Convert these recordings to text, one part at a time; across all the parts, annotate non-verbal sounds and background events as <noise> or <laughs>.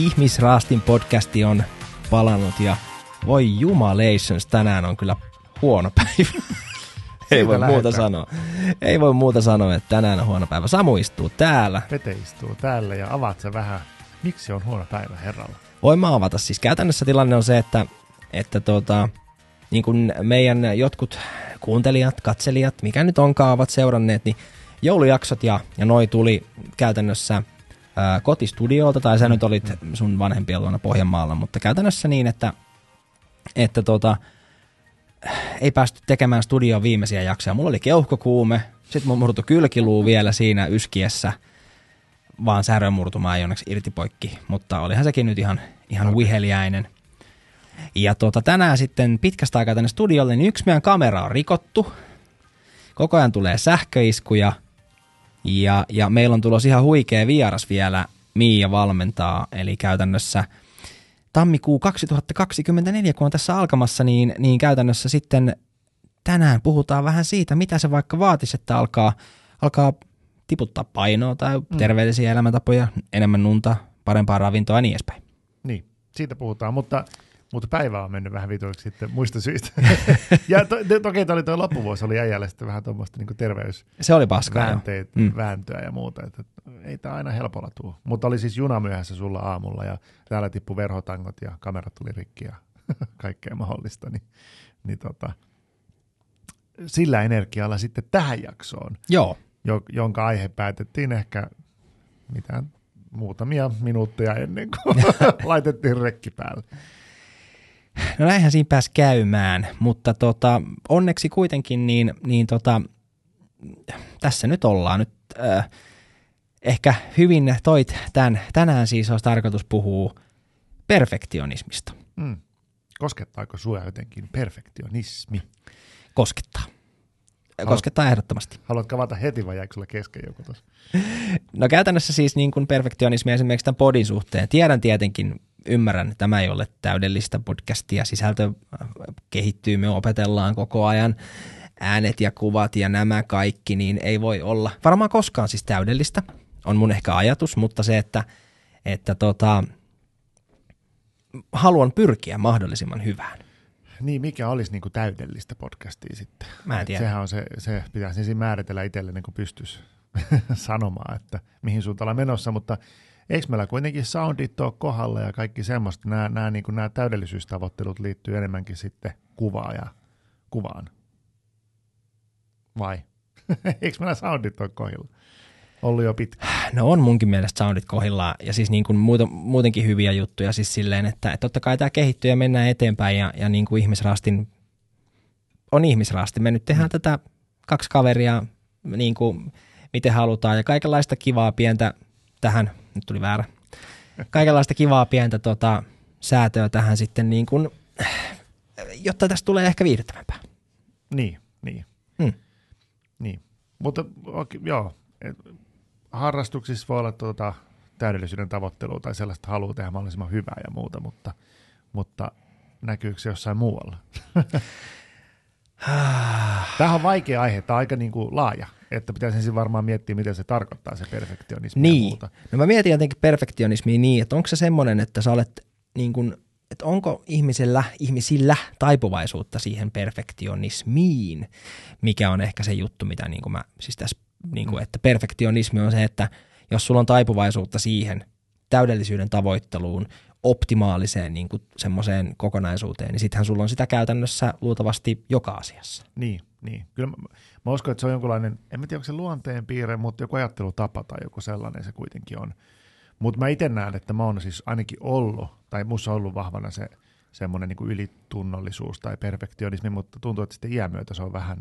Ihmisraastin podcasti on palannut ja voi jumalations, tänään on kyllä huono päivä. Ei voi lähdetään. muuta sanoa. Ei voi muuta sanoa, että tänään on huono päivä. Samu istuu täällä. Pete istuu täällä ja avaat sä vähän, miksi on huono päivä herralla? Voin mä avata. Siis käytännössä tilanne on se, että, että tota, niin kuin meidän jotkut kuuntelijat, katselijat, mikä nyt onkaan, ovat seuranneet, niin joulujaksot ja, ja noi tuli käytännössä ää, kotistudiolta, tai sä nyt olit sun vanhempien luona Pohjanmaalla, mutta käytännössä niin, että, että tota, ei päästy tekemään studion viimeisiä jaksoja. Mulla oli keuhkokuume, sitten mun murtu kylkiluu vielä siinä yskiessä, vaan särönmurtuma ei onneksi irti poikki, mutta olihan sekin nyt ihan, ihan viheliäinen. Ja tuota, tänään sitten pitkästä aikaa tänne studiolle, niin yksi meidän kamera on rikottu. Koko ajan tulee sähköiskuja. Ja, ja meillä on tulossa ihan huikea vieras vielä, Miia valmentaa, eli käytännössä tammikuu 2024, kun on tässä alkamassa, niin, niin käytännössä sitten tänään puhutaan vähän siitä, mitä se vaikka vaatisi, että alkaa, alkaa tiputtaa painoa tai mm. terveellisiä elämäntapoja, enemmän nunta, parempaa ravintoa ja niin edespäin. Niin, siitä puhutaan, mutta, mutta päivä on mennyt vähän vituiksi sitten muista syistä. <laughs> ja to, to, toki toi oli tuo loppuvuosi, oli äijällä sitten vähän tuommoista niin terveysvääntöä Se oli paskaa, joo. mm. vääntöä ja muuta. Että ei tämä aina helpolla tuu. Mutta oli siis juna myöhässä sulla aamulla ja täällä tippui verhotangot ja kamerat tuli rikki ja <laughs> kaikkea mahdollista. Niin, niin tota, sillä energialla sitten tähän jaksoon, Joo, jo, jonka aihe päätettiin ehkä mitään muutamia minuutteja ennen kuin <laughs> laitettiin rekki päälle. No näinhän siinä pääsi käymään, mutta tota, onneksi kuitenkin niin, niin tota, tässä nyt ollaan nyt äh, ehkä hyvin toit tämän, tänään siis olisi tarkoitus puhua perfektionismista. Mm. Koskettaako sua jotenkin perfektionismi? Koskettaa. Koskettaa ehdottomasti. Haluatko avata heti vai jäikö sulla kesken joku tuossa? No käytännössä siis niin kuin perfektionismi esimerkiksi tämän podin suhteen. Tiedän tietenkin, ymmärrän, että tämä ei ole täydellistä podcastia. Sisältö kehittyy, me opetellaan koko ajan äänet ja kuvat ja nämä kaikki, niin ei voi olla varmaan koskaan siis täydellistä. On mun ehkä ajatus, mutta se, että, että tota, haluan pyrkiä mahdollisimman hyvään. Niin, mikä olisi niin kuin täydellistä podcastia sitten? Mä en tiedä. Sehän on se, se pitäisi ensin määritellä itselle, niin kuin pystyisi <laughs> sanomaan, että mihin suuntaan ollaan menossa, mutta eikö meillä kuitenkin soundit ole kohdalla ja kaikki semmoista, nämä, nämä, niin kuin nämä täydellisyystavoittelut liittyy enemmänkin sitten kuvaan ja kuvaan? Vai? <laughs> eikö meillä soundit ole kohdilla? Ollut jo pitkä. No on munkin mielestä soundit kohdillaan ja siis niin kuin muuta, muutenkin hyviä juttuja siis silleen, että, että totta kai tämä kehittyy ja mennään eteenpäin ja, ja niin kuin ihmisrastin on ihmisrasti. Me nyt tehdään mm. tätä kaksi kaveria niin kuin miten halutaan ja kaikenlaista kivaa pientä tähän, nyt tuli väärä, kaikenlaista kivaa pientä tota, säätöä tähän sitten niin kuin, jotta tästä tulee ehkä viihdyttävämpää. Niin, niin. Mm. Niin, mutta okay, joo, harrastuksissa voi olla tuota, täydellisyyden tavoittelua tai sellaista haluaa tehdä mahdollisimman hyvää ja muuta, mutta, mutta näkyykö se jossain muualla? <sighs> Tämä on vaikea aihe, tämä on aika niin kuin laaja, että pitäisi ensin varmaan miettiä, mitä se tarkoittaa se perfektionismi ja Niin. muuta. No mä mietin jotenkin perfektionismia niin, että onko se semmoinen, että sä olet niin kuin, että onko ihmisellä, ihmisillä taipuvaisuutta siihen perfektionismiin, mikä on ehkä se juttu, mitä niin kuin mä, siis tässä, niin kuin, että perfektionismi on se, että jos sulla on taipuvaisuutta siihen täydellisyyden tavoitteluun, optimaaliseen niin kuin semmoiseen kokonaisuuteen, niin sittenhän sulla on sitä käytännössä luultavasti joka asiassa. Niin, niin. Kyllä mä, mä uskon, että se on jonkunlainen, en mä tiedä onko se luonteen piirre, mutta joku ajattelutapa tai joku sellainen se kuitenkin on. Mutta mä itse näen, että mä oon siis ainakin ollut, tai musta on ollut vahvana se semmoinen niin ylitunnollisuus tai perfektionismi, mutta tuntuu, että sitten iän myötä se on vähän,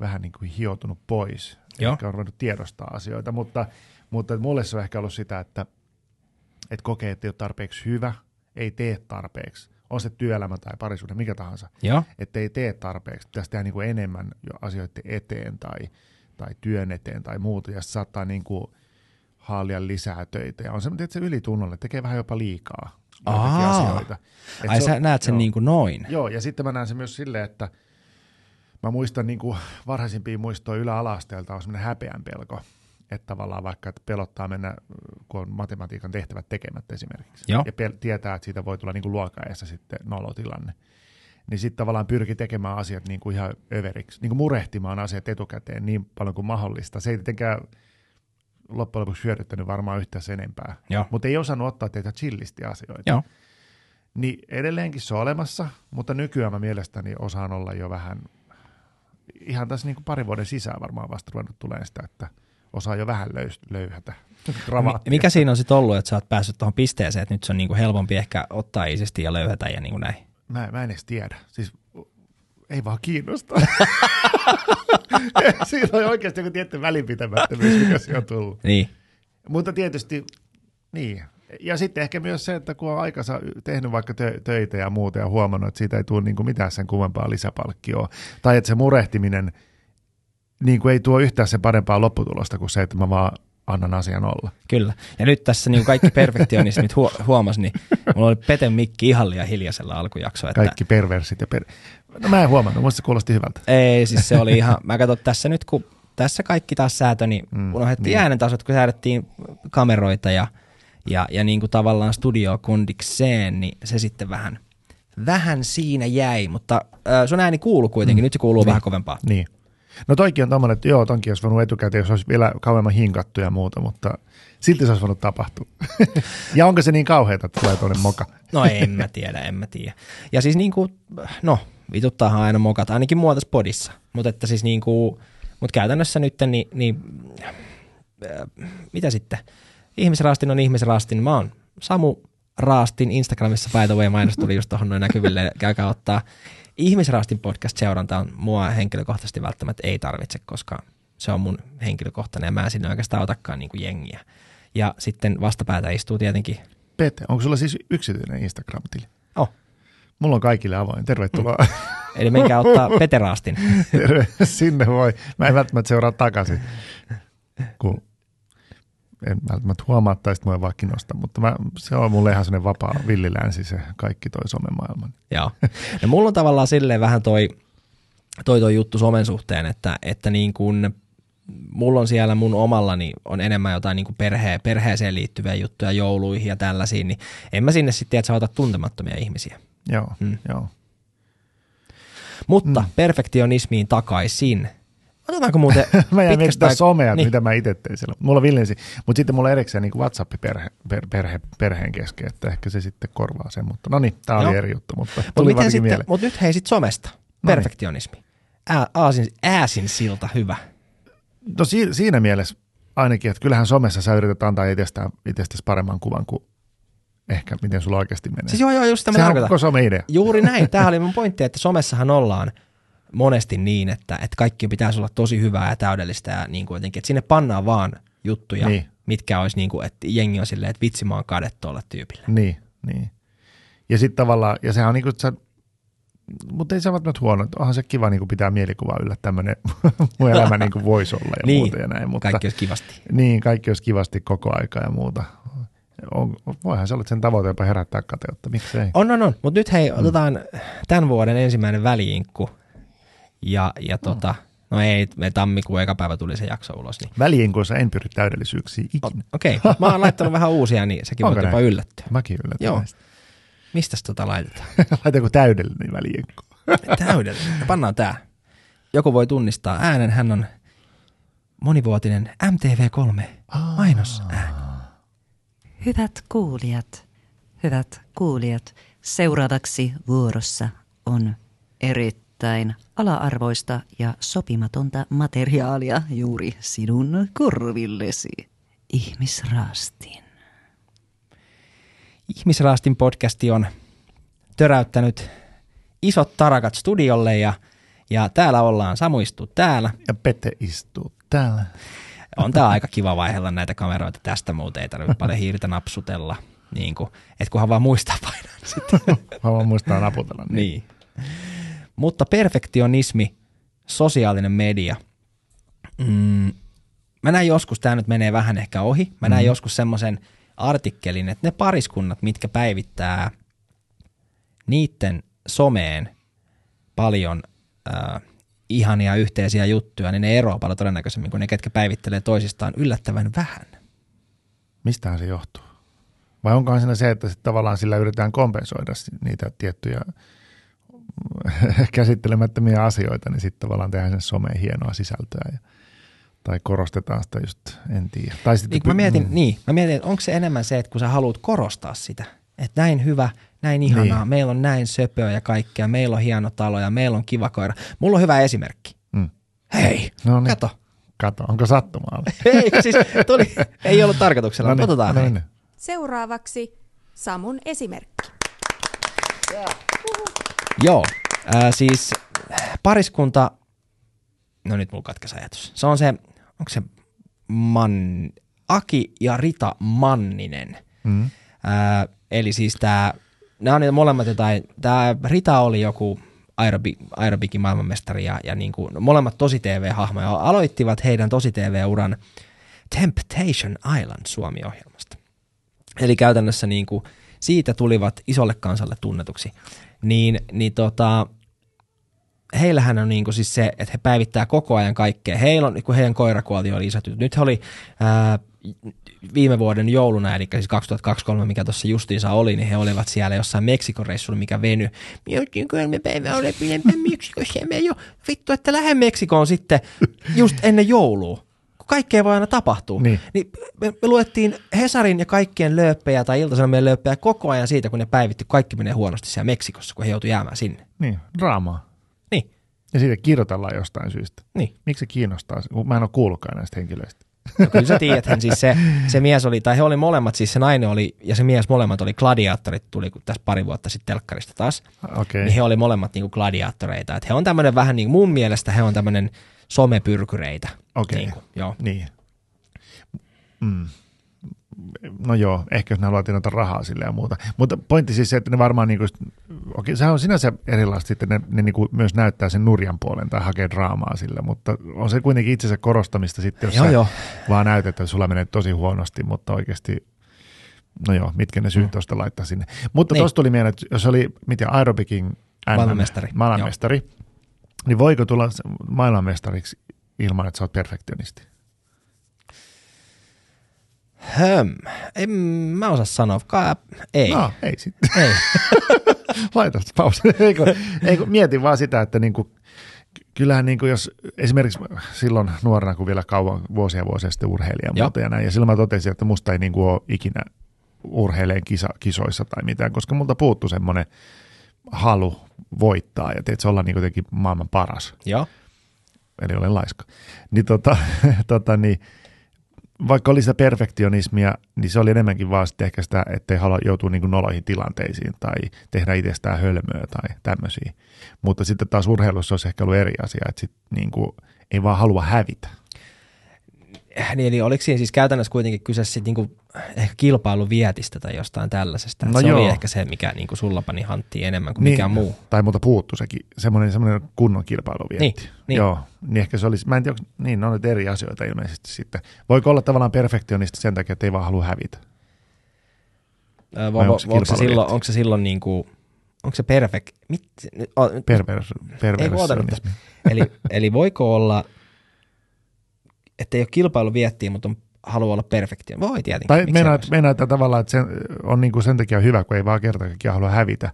vähän niin kuin hioutunut pois. Joo. Ehkä on ruvennut tiedostaa asioita, mutta, mutta mulle se on ehkä ollut sitä, että, että kokee, että ei ole tarpeeksi hyvä, ei tee tarpeeksi. On se työelämä tai parisuhde, mikä tahansa Joo, että ei tee tarpeeksi, pitäisi tehdä niin kuin enemmän jo asioiden eteen tai, tai työn eteen tai muuta, ja se saattaa niin kuin haalia lisää töitä. Ja on se, että se ylitunnolle tekee vähän jopa liikaa asioita. Et ai se sä on- näet sen joo. niin kuin noin. Joo, ja sitten mä näen se myös silleen, että mä muistan niin kuin varhaisimpia muistoja ylä-alasteelta on semmoinen häpeän pelko, että tavallaan vaikka että pelottaa mennä kun on matematiikan tehtävät tekemättä esimerkiksi. Joo. Ja pel- tietää, että siitä voi tulla niin kuin luokaajassa sitten nolotilanne. Niin sitten tavallaan pyrki tekemään asiat niin kuin ihan överiksi, niin kuin murehtimaan asiat etukäteen niin paljon kuin mahdollista. Se ei tietenkään loppujen lopuksi hyödyttänyt varmaan yhtään sen enempää. Mutta ei osannut ottaa teitä chillisti asioita. Joo. Niin edelleenkin se on olemassa, mutta nykyään mä mielestäni osaan olla jo vähän, ihan tässä niin kuin parin vuoden sisään varmaan vasta ruvennut tulee sitä, että osaa jo vähän löys, löyhätä. Mikä siinä on sitten ollut, että sä oot päässyt tuohon pisteeseen, että nyt se on niinku helpompi ehkä ottaa isisti ja löyhätä ja niinku näin? Mä, mä en edes tiedä. Siis ei vaan kiinnosta. <laughs> Siinä on oikeasti joku tietty välinpitämättömyys, mikä se on tullut. Niin. Mutta tietysti, niin. Ja sitten ehkä myös se, että kun on aikansa tehnyt vaikka tö- töitä ja muuta ja huomannut, että siitä ei tule niin kuin mitään sen kummempaa lisäpalkkioa. Tai että se murehtiminen niin kuin ei tuo yhtään sen parempaa lopputulosta kuin se, että mä vaan annan asian olla. Kyllä. Ja nyt tässä niin kaikki perfektionismit huo- huomas, niin mulla oli Peten mikki ihan liian hiljaisella alkujakso. Että Kaikki perversit ja per... No mä en huomannut, musta se kuulosti hyvältä. Ei, siis se oli ihan, mä katson tässä nyt, kun tässä kaikki taas säätö, niin Mm, unohdettiin niin. äänentasot, kun säädettiin kameroita ja, ja, ja niin kuin tavallaan studiokondikseen, niin se sitten vähän, vähän siinä jäi, mutta äh, sun ääni kuuluu kuitenkin, mm. nyt se kuuluu Niin. vähän kovempaa. Niin. No toikin on tommonen, että joo, tonkin olisi voinut etukäteen, jos olisi vielä kauemmin hinkattu ja muuta, mutta silti se olisi voinut tapahtua. <laughs> ja onko se niin kauheata, että tulee tuonne moka? <laughs> No en mä tiedä, en mä tiedä. Ja siis niin kuin, no vituttaahan aina mokat, ainakin mua tässä podissa, mutta että siis niin kuin, mutta käytännössä nyt niin, niin äh, mitä sitten? Ihmisraastin on ihmisraastin. Mä oon Samu Raastin Instagramissa by the way, mainos tuli just tuohon noin näkyville, käykää ottaa. Ihmisraastin podcast-seuranta on mua henkilökohtaisesti välttämättä ei tarvitse, koska se on mun henkilökohtainen ja mä en sinne oikeastaan otakaan niin kuin jengiä. Ja sitten vastapäätä istuu tietenkin, Pete, onko sulla siis yksityinen Instagram-tili? oh, Mulla on kaikille avoin. Tervetuloa. eli menkää ottaa Peteraastin. <laughs> Terve. Sinne voi. Mä en välttämättä seuraa takaisin, kun en välttämättä huomaa, tai sitten mua vaan kiinnosta, mutta mä, se on mulle ihan sellainen vapaa villilänsi se kaikki toi somemaailma. Joo. No mulla on tavallaan silleen vähän toi, toi, toi juttu somen suhteen, että, että niin kun mulla on siellä mun omallani on enemmän jotain niin perhe, perheeseen liittyviä juttuja jouluihin ja tällaisiin, niin en mä sinne sitten, että sä otat tuntemattomia ihmisiä. Joo, Mm. joo. Mutta mm. perfektionismiin takaisin. Otetaanko muuten <laughs> Mä jäin miettimään somea, niin. mitä mä itse tein siellä. Mulla on villinsi, mutta sitten mulla on erikseen niin WhatsApp perhe, per, perhe, perheen kesken, että ehkä se sitten korvaa sen. Mutta no niin, tää oli Joo. eri juttu, mutta Mut tuli varsinkin sitten, mieleen. mut nyt hei sit somesta. niin. Perfektionismi. Ää, aasin, ääsin silta hyvä. No si- siinä mielessä ainakin, että kyllähän somessa sä yrität antaa itsestään, itsestäsi paremman kuvan kuin ehkä miten sulla oikeasti menee. Siis joo, joo, just sitä mä Sehän on koko some-idea. Juuri näin. Tämä oli mun pointti, että somessahan ollaan monesti niin, että, että kaikki pitäisi olla tosi hyvää ja täydellistä ja niin kuin jotenkin, että sinne pannaan vaan juttuja, Niin. mitkä olisi niin kuin, että jengi on silleen, että vitsi mä oon kade tuolle tyypille. Niin, niin. Ja sitten tavallaan, ja sehän on niin kuin, että sä, mutta ei se välttämättä huono. Onhan se kiva niin kuin pitää mielikuvaa yllä, että tämmöinen <laughs> mun elämä niin kuin voisi olla ja <laughs> Niin. muuta ja näin. Mutta, Kaikki olisi kivasti. Niin, kaikki olisi kivasti koko aika ja muuta. On, voihan se olla sen tavoite jopa herättää kateutta, miksei. On, on, on. Mutta nyt hei, otetaan tämän vuoden ensimmäinen väliinkku. Ja, ja tota, no ei, me tammikuun eka päivä tuli se jakso ulos. Niin. Väliinkuissa en pyri täydellisyyksiin ikinä. Okei, okay. <laughs> mä oon laittanut vähän uusia, niin säkin Onko voit jopa yllättyä. Mäkin yllätän Joo. näistä. Mistäs tota laitetaan? <laughs> Laita joku täydellinen väliinkku. Täydellinen. No pannaan tää. Joku voi tunnistaa äänen. Hän on monivuotinen MTV3 mainos ääni. Hyvät kuulijat, hyvät kuulijat, seuraavaksi vuorossa on erittäin ala-arvoista ja sopimatonta materiaalia juuri sinun korvillesi. Ihmisraastin. Ihmisraastin podcasti on töräyttänyt isot tarakat studiolle ja, ja täällä ollaan. Samu istuu täällä. Ja Pete istuu täällä. On tää aika kiva vaihella näitä kameroita tästä muuten. Ei tarvitse paljon hiirtä napsutella. Niin kuin, et kunhan vaan muistaa painaa. niin Sitten. Vaan muistaa naputella. Niin. Niin. Mutta perfektionismi, sosiaalinen media. Mm, mä näin joskus, tämä nyt menee vähän ehkä ohi, mä näin Mhm. joskus semmoisen artikkelin, että ne pariskunnat, mitkä päivittää niiden someen paljon äh, ihania yhteisiä juttuja, niin ne eroaa paljon todennäköisemmin kuin ne, ketkä päivittelee toisistaan yllättävän vähän. Mistähän se johtuu? Vai onkohan siinä se, että sit tavallaan sillä yritetään kompensoida niitä tiettyjä <laughs> käsittelemättömiä asioita, niin sitten tavallaan tehdään sen someen hienoa sisältöä ja, tai korostetaan sitä just, en tiedä. Tai sitten Niin, mä mietin, niin, mä mietin, että onko se enemmän se, että kun sä haluat korostaa sitä, että näin hyvä, näin ihanaa, Niin. meillä on näin söpöä ja kaikkea, meillä on hieno talo ja meillä on kiva koira. Mulla on hyvä esimerkki. Mm. Hei, No niin. kato. Kato, onko sattumaa? <laughs> Ei, siis tuli, ei ollut tarkoituksella, No niin, otetaan no niin. Seuraavaksi Samun esimerkki. Joo, äh, siis pariskunta, no nyt mulla katkesi ajatus. Se on se, onko se Man, Aki ja Rita Manninen. Mm. Äh, eli siis tämä, nämä on molemmat jotain, tämä Rita oli joku aerobi, aerobikin maailmanmestari ja, ja niin kuin, molemmat tosi TV-hahmoja aloittivat heidän tosi TV-uran Temptation Island Suomi-ohjelmasta. Eli käytännössä niin kuin, siitä tulivat isolle kansalle tunnetuksi. Niin, niin tota, heillähän on niin siis se, että he päivittää koko ajan kaikkea. Heillä on, kun heidän koirakuolti oli isot. Nyt he oli ää, viime vuoden jouluna, eli siis 2023, mikä tuossa justiinsa oli, niin he olivat siellä jossain Meksikon reissulla, mikä veny. Miettiin kolme päivää ole pidempään Meksikossa ja me jo vittu, että lähden Meksikoon sitten just ennen joulua. Kaikkea voi aina tapahtua. Niin. Niin me, me luettiin Hesarin ja kaikkien lööppejä tai iltasanomien lööppejä koko ajan siitä, kun ne päivitti, kaikki menee huonosti siellä Meksikossa, kun he joutuivat jäämään sinne. Niin, draamaa. Niin, Ja siitä kirjoitellaan jostain syystä. niin. Miksi se kiinnostaa? Mä en ole kuullutkaan näistä henkilöistä. No kyllä sä tiedät, hän siis se, se mies oli, tai he oli molemmat, siis se nainen oli, ja se mies molemmat oli gladiaattorit, tuli tässä pari vuotta sitten telkkarista taas, okay. niin he oli molemmat niinku gladiaattoreita. Et he on tämmöinen vähän niin mun mielestä he on tämmöinen somepyrkyreitä. Okei. Niinku, joo. Niin. Mm. No joo, ehkä jos ne haluaa tienata rahaa sille ja muuta. Mutta pointti siis se, että ne varmaan, niinku, okei, sehän on sinänsä erilaista, sitten ne, ne niinku myös näyttää sen nurjan puolen tai hakee draamaa sille, mutta on se kuitenkin itsensä korostamista sitten, jos Joo, sä joo. vaan näytät, että sulla menee tosi huonosti, mutta oikeasti, no joo, mitkä ne syyt tuosta laittaa sinne. Mutta Niin. tuosta tuli mieleen, että jos oli, mitä aerobikin NM, Maailmanmestari, maailmanmestari niin voiko tulla maailmanmestariksi ilman, että sä oot perfektionisti? Höm. En mä osaa sanoa. Ka- ei. No, ei sitten. Ei. <laughs> Laita pausi. Eikö, eikö, mietin vaan sitä, että niinku, kyllähän niinku jos esimerkiksi silloin nuorena, kun vielä kauan vuosia vuosia sitten urheilija muuta ja näin, ja silloin mä totesin, että musta ei niinku ole ikinä urheileen kisa, kisoissa tai mitään, koska multa puuttuu semmoinen halu voittaa ja teet se olla niinku jotenkin maailman paras, Joo. Eli olen laiska. Niin, tota, <laughs> tota, niin vaikka oli sitä perfektionismia, niin se oli enemmänkin vaan sitten ehkä sitä, ettei halua joutua niin noloihin tilanteisiin tai tehdä itsestään hölmöä tai tämmöisiä. Mutta sitten taas urheilussa olisi ehkä ollut eri asia, että sit niin kuin ei vaan halua hävitä. Niin, eli oliko siinä siis käytännössä kuitenkin kyse sit niinku ehkä kilpailuvietistä tai jostain tällaisesta? No se joo. oli ehkä se, mikä niinku sulla pani hanttiin enemmän kuin niin. mikään muu. Tai multa puuttu sekin, semmoinen, semmoinen kunnon kilpailuvietti. Niin, niin. Joo, niin ehkä se olisi, mä en tiedä, onko, niin ne on nyt eri asioita ilmeisesti sitten. Voiko olla tavallaan perfektionisti sen takia, että ei vaan halua hävitä? Ö, Vai vo, onko se onko, se silloin, kilpailuvietti? onko se silloin niinku, onko se perfect? Mit, nyt- o, Pervers, ei eli, eli voiko olla, että ei ole kilpailuviettiä, mutta on, haluaa olla perfektio? Voi tietenkin. Tai Miksei meinaa, voisi? meinaa että tavallaan, että se on niin kuin sen takia hyvä, kun ei vaan kerta kaikkiaan halua hävitä.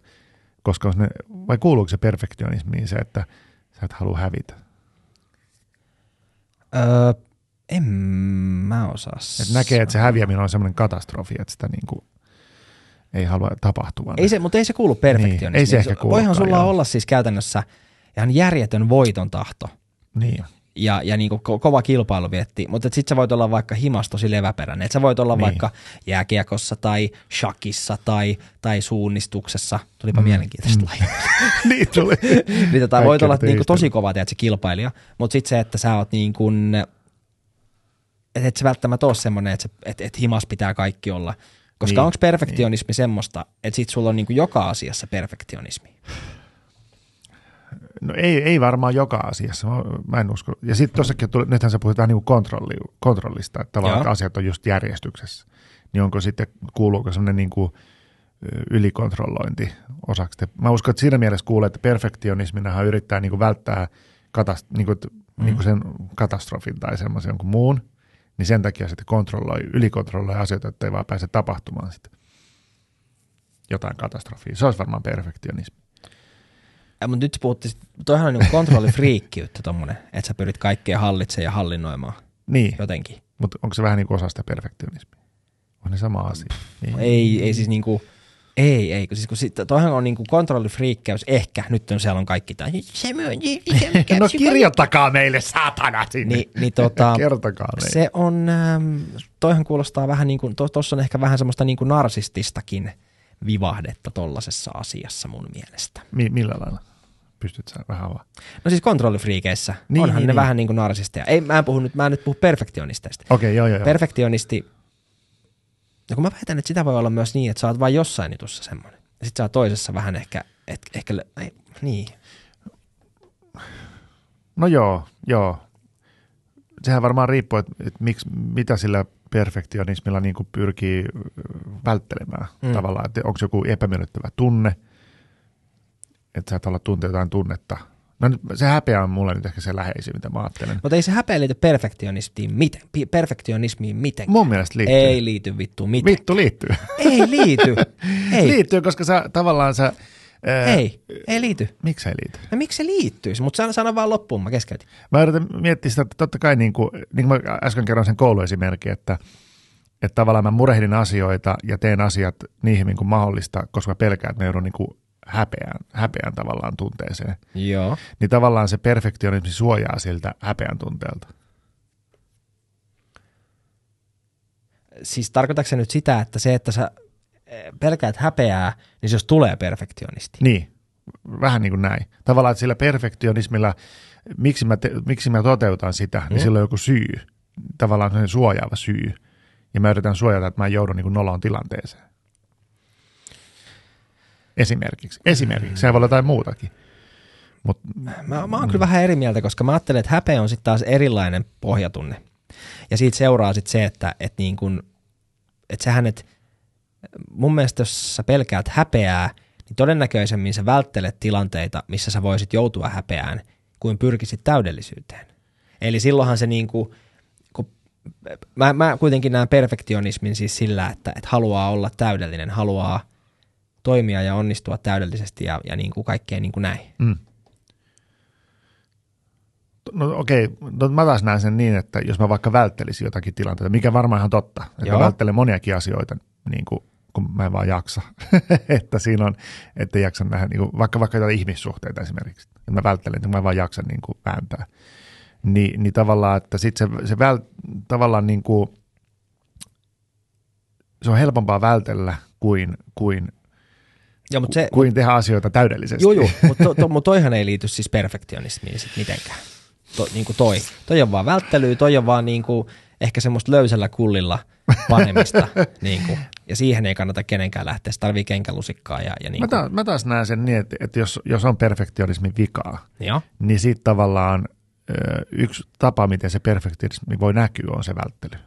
Koska ne, vai kuuluuko se perfektionismiin se, että sä et halua hävitä? Öö, en mä osaa Et näkee, että se häviäminen on semmoinen katastrofi, että sitä niin kuin ei halua tapahtuvan. Ei se, mutta ei se kuulu perfektionismiin. Niin, ei se ehkä Voihan sulla joo. olla siis käytännössä ihan järjetön voiton tahto Niin. Ja, ja niin ko- kova kilpailu vietti, mutta sitten sä voit olla vaikka himas tosi leväperäinen. Et sä voit olla Niin. niin. vaikka jääkiekossa tai shakissa tai, tai suunnistuksessa. Tulipa mm. mielenkiintoista mm. lajia. <laughs> niin tuli. niin tota, voit olla niinku yhdistelmä. tosi kova tiedät, se kilpailija, mutta sitten se, että sä oot niin kuin, että et se välttämättä ole semmoinen, että et, et himas pitää kaikki olla. Koska Niin, niin, onko perfektionismi niin. semmoista, että sit sulla on niinku joka asiassa perfektionismi? No ei, ei varmaan joka asiassa, mä, en usko. Ja sitten tuossakin, tuli, nythän sä puhuit vähän niin kuin kontrolli, kontrollista, että tavallaan että asiat on just järjestyksessä. Niin onko sitten, kuuluuko semmoinen niin kuin ylikontrollointi osaksi? Mä uskon, että siinä mielessä kuulee, että perfektionisminahan yrittää niin kuin välttää katast, niin kuin, mm. niin kuin sen katastrofin tai semmoisen jonkun muun, niin sen takia sitten kontrolloi, ylikontrolloi asioita, että ei vaan pääse tapahtumaan sitten jotain katastrofia. Se olisi varmaan perfektionismi. Ja, mutta nyt puhuttiin, toihan on niin kontrollifriikkiyttä tommonen, että sä pyrit kaikkea hallitsemaan ja hallinnoimaan Niin, jotenkin. mutta onko se vähän niin kuin osa sitä perfektionismia? On ne sama asia. Niin. Ei, ei siis niinku, ei, ei, kun siis kun sit, toihan on niinku kontrollifriikkäys, ehkä, nyt on siellä on kaikki tää, se myön, No <laughs> kirjoittakaa meille saatana sinne. Niin, niin tota, <laughs> Kertokaa meille. se on, ähm, toihan kuulostaa vähän niin kuin, tuossa on ehkä vähän semmoista niin kuin narsististakin vivahdetta tollasessa asiassa mun mielestä. Mi- millä lailla? Pystyt sä vähän avaamaan? No siis kontrollifriikeissä, niin, onhan niin, ne niin. vähän niin kuin narsisteja. Ei, mä en puhu nyt, mä en nyt puhu perfektionisteista. Okei, okay, joo, joo, joo. Perfektionisti, no kun mä väitän, että sitä voi olla myös niin, että sä oot vain jossain jutussa semmoinen. Ja sit sä oot toisessa vähän ehkä, et, ehkä, ei, niin. No joo, joo. Sehän varmaan riippuu, että, että miksi, mitä sillä perfektionismilla niin kuin pyrkii välttelemään mm. Tavallaan. Että onko joku epämiellyttävä tunne, että sä et olla tuntea jotain tunnetta. No nyt se häpeä on mulle nyt ehkä se läheisin, mitä mä ajattelen. Mutta ei se häpeä liity perfektionismiin, miten, perfektionismiin mitenkään. Mun mielestä liittyy. Ei liity vittu miten. Vittu liittyy. Ei liity. <laughs> Ei. liittyy, koska sä tavallaan sä... Ää, Ei, ei liity. Miksi ei liity? No miksi se liittyisi? Mutta sano, sano vaan loppuun, mä keskeytin. Mä yritän miettiä sitä, että totta kai niin kuin, niin kuin mä äsken kerroin sen kouluesimerkin, että, että tavallaan mä murehdin asioita ja teen asiat niin hyvin kuin mahdollista, koska mä pelkään, että mä joudun niin kuin häpeään, häpeän tavallaan tunteeseen. Joo. Niin tavallaan se perfektionismi suojaa siltä häpeän tunteelta. Siis tarkoitatko se nyt sitä, että se, että sä pelkäät häpeää, niin se jos tulee perfektionisti. Niin, vähän niin kuin näin. Tavallaan, että sillä perfektionismilla, miksi mä, te, miksi mä toteutan sitä, niin Mm. sillä on joku syy. Tavallaan sellainen suojaava syy. Ja mä yritän suojata, että mä en joudu niin kuin noloon tilanteeseen. Esimerkiksi. Esimerkiksi. Se voi olla jotain muutakin. Mut, Mä, mä oon kyllä vähän eri mieltä, koska mä ajattelen, että häpeä on sitten taas erilainen pohjatunne. Ja siitä seuraa sitten se, että, että, niin kun, että sähän, et, mun mielestä jos sä pelkäät häpeää, niin todennäköisemmin sä välttelet tilanteita, missä sä voisit joutua häpeään, kuin pyrkisit täydellisyyteen. Eli silloinhan se niin kuin, kun, mä, mä kuitenkin näen perfektionismin siis sillä, että, että haluaa olla täydellinen, haluaa toimia ja onnistua täydellisesti ja, ja niin kuin kaikkea niin kuin näin. mm. No okei, no, mä taas näen sen niin, että jos mä vaikka välttelisin jotakin tilanteita, mikä varmaan ihan totta, että Joo. mä välttelen moniakin asioita, niin kuin, kun mä en vaan jaksa, <laughs> että siinä on, että jaksa nähdä, niin kuin, vaikka, vaikka jotain ihmissuhteita esimerkiksi, että mä välttelen, että mä en vaan jaksa niin kuin, vääntää, Ni, niin tavallaan, että sitten se, se väl, tavallaan niin kuin, se on helpompaa vältellä kuin, kuin, Ja, mutta se, kuin tehdä asioita täydellisesti. Joo, joo, mutta to, <laughs> to, mut toihan ei liity siis perfektionismiin sit mitenkään. To, niin kuin toi. Toi on vaan välttelyä, toi on vaan niin kuin ehkä semmoista löysällä kullilla panemista. niin kuin. Ja siihen ei kannata kenenkään lähteä, se tarvii kenkälusikkaa. Ja, ja niin Mä, taas, mä taas näen sen niin, että, että jos, jos on perfektionismin vikaa, Joo. niin siitä tavallaan yksi tapa, miten se perfektionismi voi näkyä, on se välttely.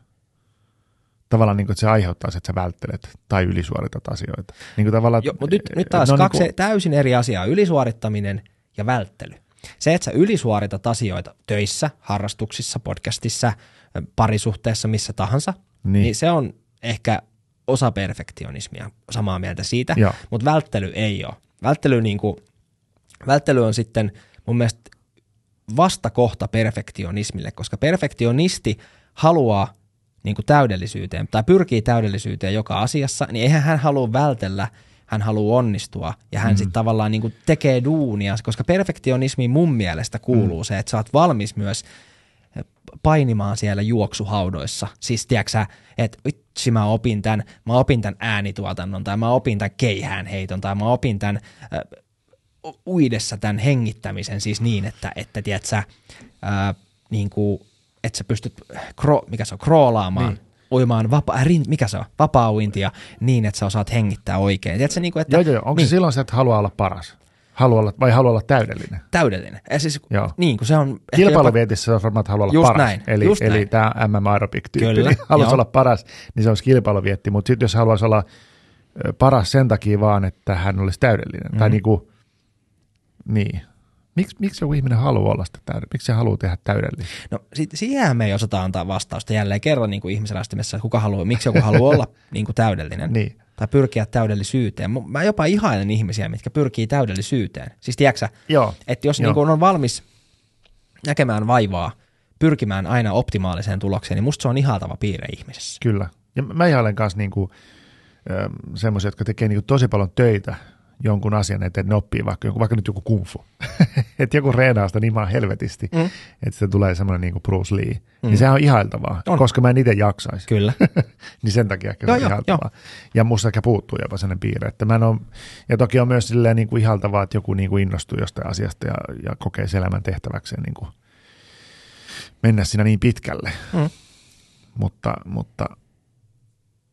Tavallaan niin kuin, että se aiheuttaa se, että sä välttelet tai ylisuoritat asioita. Niin kuin tavallaan, Jo, mutta nyt, nyt taas ne on kaksi niin kuin, täysin eri asiaa, ylisuorittaminen ja välttely. Se, että sä ylisuoritat asioita töissä, harrastuksissa, podcastissa, parisuhteessa, missä tahansa, Niin. niin, se on ehkä osa perfektionismia, samaa mieltä siitä, Joo. mutta välttely ei ole. Välttely, niin kuin, välttely on sitten mun mielestä vastakohta perfektionismille, koska perfektionisti haluaa niin kuin täydellisyyteen tai pyrkii täydellisyyteen joka asiassa, niin eihän hän halua vältellä, hän haluaa onnistua ja hän mm. sitten tavallaan niin kuin tekee duunia, koska perfektionismiin mun mielestä kuuluu mm. se, että sä oot valmis myös painimaan siellä juoksuhaudoissa. Siis tiedätkö että vitsi mä opin tämän, mä opin tämän äänituotannon tai mä opin tämän keihään heiton tai mä opin tämän äh, uidessa tämän hengittämisen siis niin, että, että tiedät sä, ää, niin kuin, että sä pystyt, kro, mikä se on, kroolaamaan, niin. uimaan, vapa, äh, rin, mikä se on, vapaa-uintia niin, että sä osaat hengittää oikein. Tiedät sä, niin kuin, että Joo, joo, joo. Onko niin, se silloin se, että haluaa olla paras? Haluaa olla, vai haluaa olla täydellinen? täydellinen. Ja siis, Joo. niin kuin se on... Kilpailuvietissä se on varmaan, että haluaa olla Just paras. näin, eli, just eli näin. tämä MM Aerobic-tyyppi, Kyllä, niin haluaisi olla paras, niin se olisi kilpailuvietti. Mutta sitten jos haluaisi olla paras sen takia vaan, että hän olisi täydellinen. Mm. Tai Mhm. niin kuin, niin. Miksi, miksi joku ihminen haluaa olla sitä täydellistä? Miksi se haluaa tehdä täydellistä? No sit, siihen me ei osata antaa vastausta jälleen kerran niin kuin ihmisrästymessä, että kuka haluaa, miksi joku haluaa olla <laughs> niin kuin täydellinen. Niin. Tai pyrkiä täydellisyyteen. Mä- jopa ihailen ihmisiä, mitkä pyrkii täydellisyyteen. Siis tiedätkö Joo. että jos Joo. niin kuin on valmis näkemään vaivaa, pyrkimään aina optimaaliseen tulokseen, niin musta se on ihaltava piirre ihmisessä. Kyllä. Ja mä ihailen kanssa niinku, semmoisia, jotka tekee niinku tosi paljon töitä jonkun asian eteen, että ne oppii vaikka, jonkun, vaikka nyt joku kungfu. <laughs> että joku reenaa sitä niin maan helvetisti, Mm. että se tulee semmoinen niinku Bruce Lee. Mm. Niin sehän on ihailtavaa, On. koska mä en itse jaksaisi. Kyllä. <laughs> niin sen takia ehkä se on ihailtavaa. Ja musta ehkä puuttuu jopa sellainen piirre, että mä en ole, ja toki on myös silleen niin kuin ihaltavaa, että joku niin kuin innostuu jostain asiasta ja, ja kokee sen elämän tehtäväkseen niin kuin mennä siinä niin pitkälle. Mm. Mutta, mutta,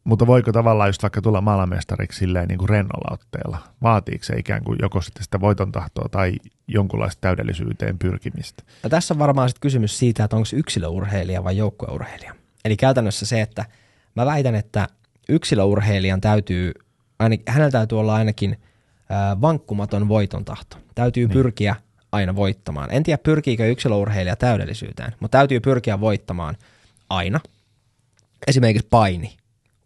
mutta voiko tavallaan just vaikka tulla maailmanmestariksi silleen niin kuin rennolla otteella? Vaatiiko se ikään kuin joko sitten sitä voiton tahtoa tai jonkunlaista täydellisyyteen pyrkimistä? Ja tässä on varmaan sitten kysymys siitä, että onko yksilöurheilija vai joukkueurheilija. Eli käytännössä se, että mä väitän, että yksilöurheilijan täytyy, ainakin, hänellä täytyy olla ainakin äh, vankkumaton voiton tahto. Täytyy niin. pyrkiä aina voittamaan. En tiedä, pyrkiikö yksilöurheilija täydellisyyteen, mutta täytyy pyrkiä voittamaan aina. Esimerkiksi paini,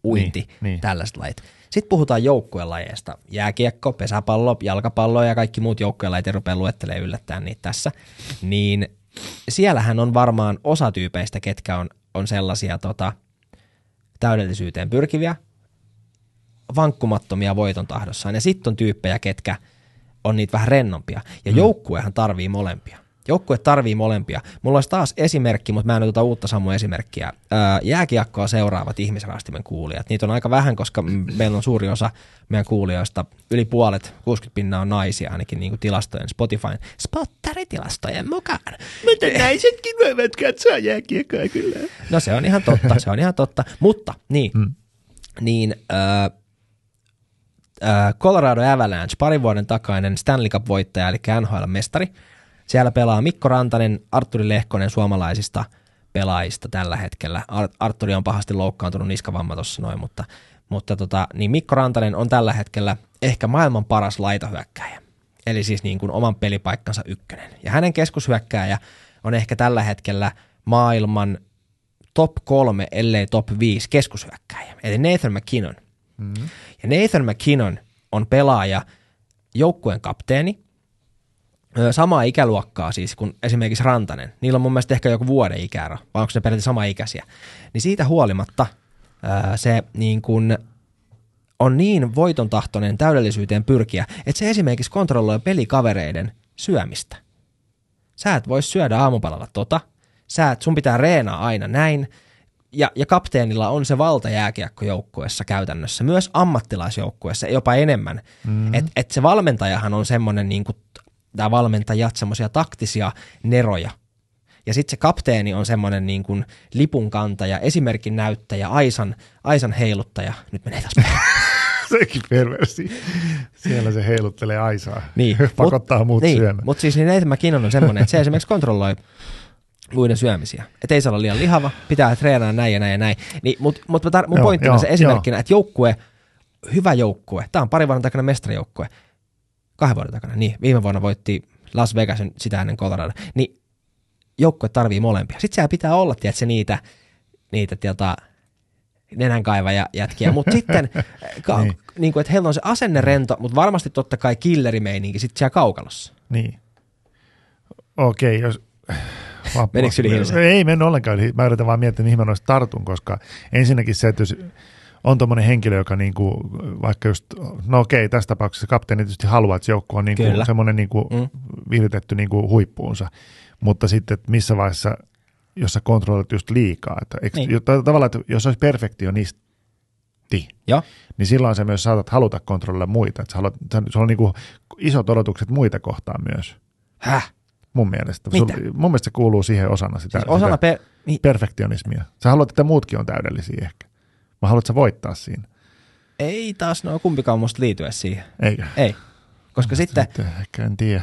uinti, Niin, niin, tällaiset lajit. Sitten puhutaan joukkuelajeista. Jääkiekko, pesäpallo, jalkapallo ja kaikki muut joukkuelajit, ja rupeaa luettelemaan yllättäen niitä tässä. Niin siellähän on varmaan osa tyypeistä, ketkä on, on sellaisia tota, täydellisyyteen pyrkiviä, vankkumattomia voiton tahdossaan. Ja sitten on tyyppejä, ketkä on niitä vähän rennompia. Ja joukkuehan tarvii molempia. Joukkue tarvii molempia. Mulla olisi taas esimerkki, mutta mä en ota uutta Samu esimerkkiä. Ää, jääkiekkoa seuraavat ihmisrastimen kuulijat. Niitä on aika vähän, koska meillä on suuri osa meidän kuulijoista, yli puolet, 60 pinnaa on naisia ainakin niin kuin tilastojen, Spotifyn, spottaritilastojen mukaan. Mutta naisetkin voivat katsoa jääkiekkoa kyllä. No se on ihan totta, se on ihan totta. Mutta niin, mm. niin äh, äh, Colorado Avalanche, parin vuoden takainen Stanley Cup-voittaja, eli NHL-mestari. Siellä pelaa Mikko Rantanen, Arturi Lehkonen suomalaisista pelaajista tällä hetkellä. Ar- Arturi on pahasti loukkaantunut niskavamma tuossa noin, mutta, mutta tota, niin Mikko Rantanen on tällä hetkellä ehkä maailman paras laitahyökkäjä. Eli siis niin kuin oman pelipaikkansa ykkönen. Ja hänen keskushyökkääjä on ehkä tällä hetkellä maailman top kolme, ellei top viisi keskushyökkääjä. Eli Nathan McKinnon. Mm. Ja Nathan McKinnon on pelaaja, joukkueen kapteeni, samaa ikäluokkaa siis kuin esimerkiksi Rantanen. Niillä on mun mielestä ehkä joku vuoden ikäero, vai onko ne periaatteessa sama ikäisiä. Niin siitä huolimatta se niin kuin on niin voiton tahtoinen täydellisyyteen pyrkiä, että se esimerkiksi kontrolloi pelikavereiden syömistä. Sä et voi syödä aamupalalla tota, sä et, sun pitää reenaa aina näin, ja, ja kapteenilla on se valta jääkiekkojoukkueessa käytännössä, myös ammattilaisjoukkueessa, jopa enemmän. Mm-hmm. Että et se valmentajahan on semmoinen, niin kuin, tämä valmentajat, semmoisia taktisia neroja. Ja sitten se kapteeni on semmoinen niin kuin lipunkantaja, esimerkin näyttäjä, Aisan, Aisan heiluttaja. Nyt menee taas. <laughs> Sekin perversi. Siellä se heiluttelee aisaa. Niin, <laughs> Pakottaa mut, muut niin, syömään. Mutta siis niin Nathan McKinnon on semmoinen, että se esimerkiksi kontrolloi muiden syömisiä. Että ei saa olla liian lihava, pitää treenaa näin ja näin ja näin. Niin, Mutta mut mä mun Joo, pointtina joo, se esimerkkinä, että joukkue, hyvä joukkue, tämä on pari vuoden takana mestarajoukkue, kahden vuoden takana, niin viime vuonna voitti Las Vegasin sitä ennen Colorado, niin joukkue tarvii molempia. Sitten siellä pitää olla, tiedätkö, niitä, niitä tiota, nenänkaivaja jätkiä, mutta <laughs> sitten, ka- Niin. niin. Kuin, että heillä on se asenne rento, mutta varmasti totta kai killerimeininki sitten siellä kaukalossa. Niin. Okei, jos... Menikö yli? Ei mennyt ollenkaan yli. Mä yritän vaan miettiä, mihin mä noista tartun, koska ensinnäkin se, että jos on tuommoinen henkilö, joka niinku, vaikka just, no okei, tässä tapauksessa kapteeni tietysti haluaa, että se joukko on niinku Kyllä. semmoinen niinku Mm. viritetty niinku huippuunsa, mutta sitten, että missä vaiheessa, jos sä kontrolloit just liikaa, että eikö, Niin. niin. tavallaan, että jos olisi perfektionisti, Joo. niin silloin sä myös saatat haluta kontrolloida muita, että sä haluat, sä, sulla on niinku isot odotukset muita kohtaan myös. Häh? Mun mielestä. Mitä? Sul, mun mielestä se kuuluu siihen osana sitä, Siis osana sitä per... Niin, perfektionismia. Sä haluat, että muutkin on täydellisiä ehkä. Mä haluat sä voittaa siinä. ei taas no kumpikaan musta liity edes siihen. Eikä? Ei. Koska sitten, Sitten ehkä en tiedä.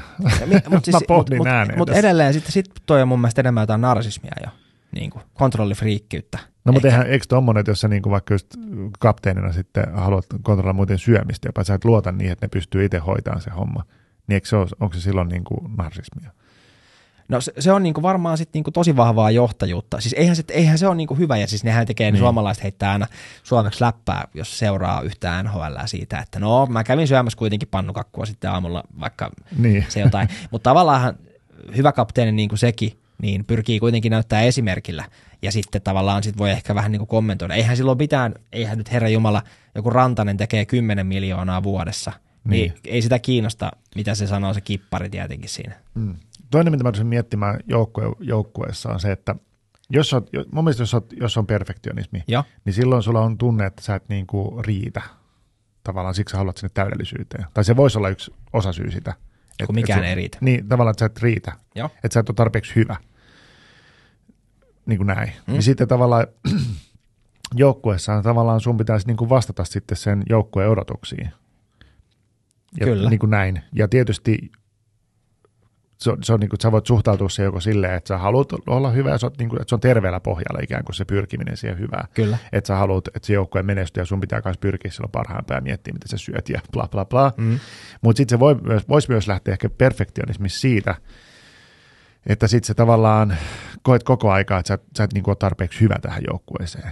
mutta <laughs> siis, pohdin mut, mut tässä. edelleen sitten sit toi on mun mielestä enemmän jotain narsismia jo. Niin kuin kontrollifriikkiyttä. No mutta eihän, eikö tommonen, että jos sä niinku vaikka just kapteenina sitten haluat kontrolloida muiden syömistä, jopa sä et luota niihin, että ne pystyy itse hoitamaan se homma, niin eikö se ole, onko se silloin niin kuin narsismia? No se, se on niinku varmaan sit niinku tosi vahvaa johtajuutta. Siis eihän se, eihän se ole niinku hyvä, ja siis nehän tekee, niin. ne suomalaiset heittää aina suomeksi läppää, jos seuraa yhtään NHL siitä, että no mä kävin syömässä kuitenkin pannukakkua sitten aamulla, vaikka Niin. se jotain. <laughs> Mutta tavallaan hyvä kapteeni niin kuin sekin, niin pyrkii kuitenkin näyttää esimerkillä, ja sitten tavallaan sit voi ehkä vähän niin kuin kommentoida. Eihän silloin mitään, eihän nyt Herra Jumala, joku Rantanen tekee 10 miljoonaa vuodessa, niin, niin ei sitä kiinnosta, mitä se sanoo se kippari tietenkin siinä. Mm. Toinen, mitä mä olisin miettimään joukkue, joukkueessa on se, että jos on, mun mielestä jos on, jos on perfektionismi, Joo. niin silloin sulla on tunne, että sä et niin kuin riitä. Tavallaan siksi sä haluat sinne täydellisyyteen. Tai se voisi olla yksi osasyy sitä. Kun mikään sun- ei riitä. Niin, tavallaan, että sä et riitä. Että sä et ole tarpeeksi hyvä. Niin kuin näin. Mm. Niin sitten tavallaan <clears throat> joukkueessaan tavallaan sun pitäisi niin kuin vastata sitten sen joukkueen odotuksiin. Ja Kyllä. Niin kuin näin. Ja tietysti se on, se on niin kuin, sä voit suhtautua se joko silleen, että sä haluat olla hyvä, ja sä oot, niin kuin, että se on terveellä pohjalla ikään kuin se pyrkiminen siihen hyvään. Kyllä. Että sä haluat, että se joukkue menestyy ja sun pitää myös pyrkiä silloin parhaan päin miettiä, mitä sä syöt ja bla bla bla. Mm. Mutta sitten se voi myös, voisi myös lähteä ehkä perfektionismissa siitä, että sitten se tavallaan koet koko aikaa, että sä, sä et niin ole tarpeeksi hyvä tähän joukkueeseen.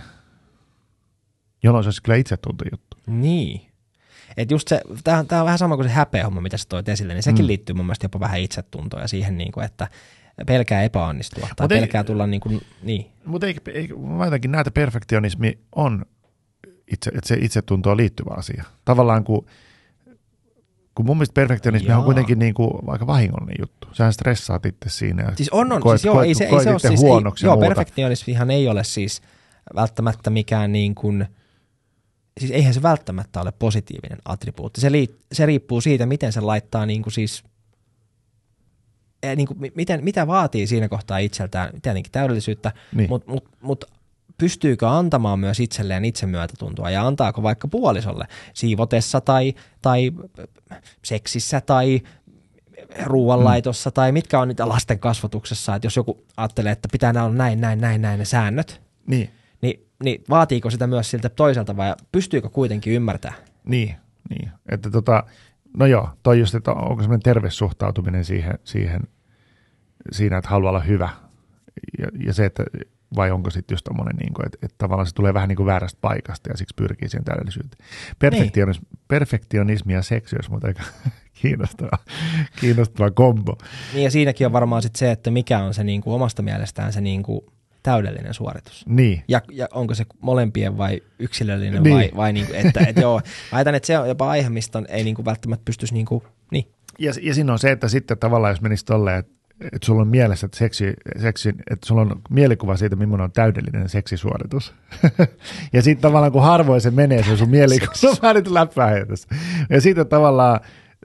Jolloin se olisi kyllä itsetuntojuttu. Niin. Et just se, tää on vähän sama kuin se häpeähomma, mitä sä toit esille, niin sekin Mm. liittyy mun mielestä jopa vähän itsetuntoon ja siihen, niin kuin, että pelkää epäonnistua tai Mut ei- pelkää tulla niin kuin, niin. Mutta ei, ei, mä jotenkin näen, että perfektionismi on itse, että se itsetuntoon liittyvä asia. Tavallaan kun, kun mun mielestä perfektionismi on Jaa. kuitenkin niin kuin aika vahingollinen juttu. Sähän stressaat itse siinä. Siis on, on, koet- siis joo, koet- ei se, ei koet se ole siis, huonoksi ei, joo, muuta. perfektionismihan ei ole siis välttämättä mikään niin kuin, siis eihän se välttämättä ole positiivinen attribuutti. Se, lii, se riippuu siitä, miten se laittaa niin kuin siis, eh, niin kuin, mi- miten, mitä vaatii siinä kohtaa itseltään, tietenkin täydellisyyttä, Niin. mutta mut, mut, pystyykö antamaan myös itselleen itsemyötätuntoa ja antaako vaikka puolisolle siivotessa tai, tai seksissä tai ruoanlaitossa tai mitkä on niitä lasten kasvatuksessa, että jos joku ajattelee, että pitää olla näin, näin, näin, näin ne säännöt, Niin, niin, vaatiiko sitä myös siltä toiselta vai pystyykö kuitenkin ymmärtää? niin, niin. Että tota, no joo, toi just, että onko semmoinen terve suhtautuminen siihen, siihen siinä, että haluaa olla hyvä. Ja, ja se, että vai onko sitten just tommonen, niin kuin, että, että tavallaan se tulee vähän niin kuin väärästä paikasta ja siksi pyrkii siihen täydellisyyteen. Perfektionismi, niin. perfektionismi ja seksi olisi muuten aika <laughs> kiinnostava, kiinnostava kombo. Niin ja siinäkin on varmaan sit se, että mikä on se niin kuin omasta mielestään se niin kuin täydellinen suoritus. Niin, Ja, ja onko se molempien vai yksilöllinen Niin. vai, vai niin kuin, että et joo, väitän, että se on jopa aihe, mistä on- ei niin kuin välttämättä pystyisi niin kuin, niin. ja, ja siinä on se, että sitten tavallaan jos menisi tolleen, että, että sulla on mielessä, että, seksi, seksi, että sulla on mielikuva siitä, millainen on täydellinen seksisuoritus. <laughs> ja sitten tavallaan kun harvoin se menee, se on sun mielikuva. <laughs> No mä nyt läppää. Ja sitten tavallaan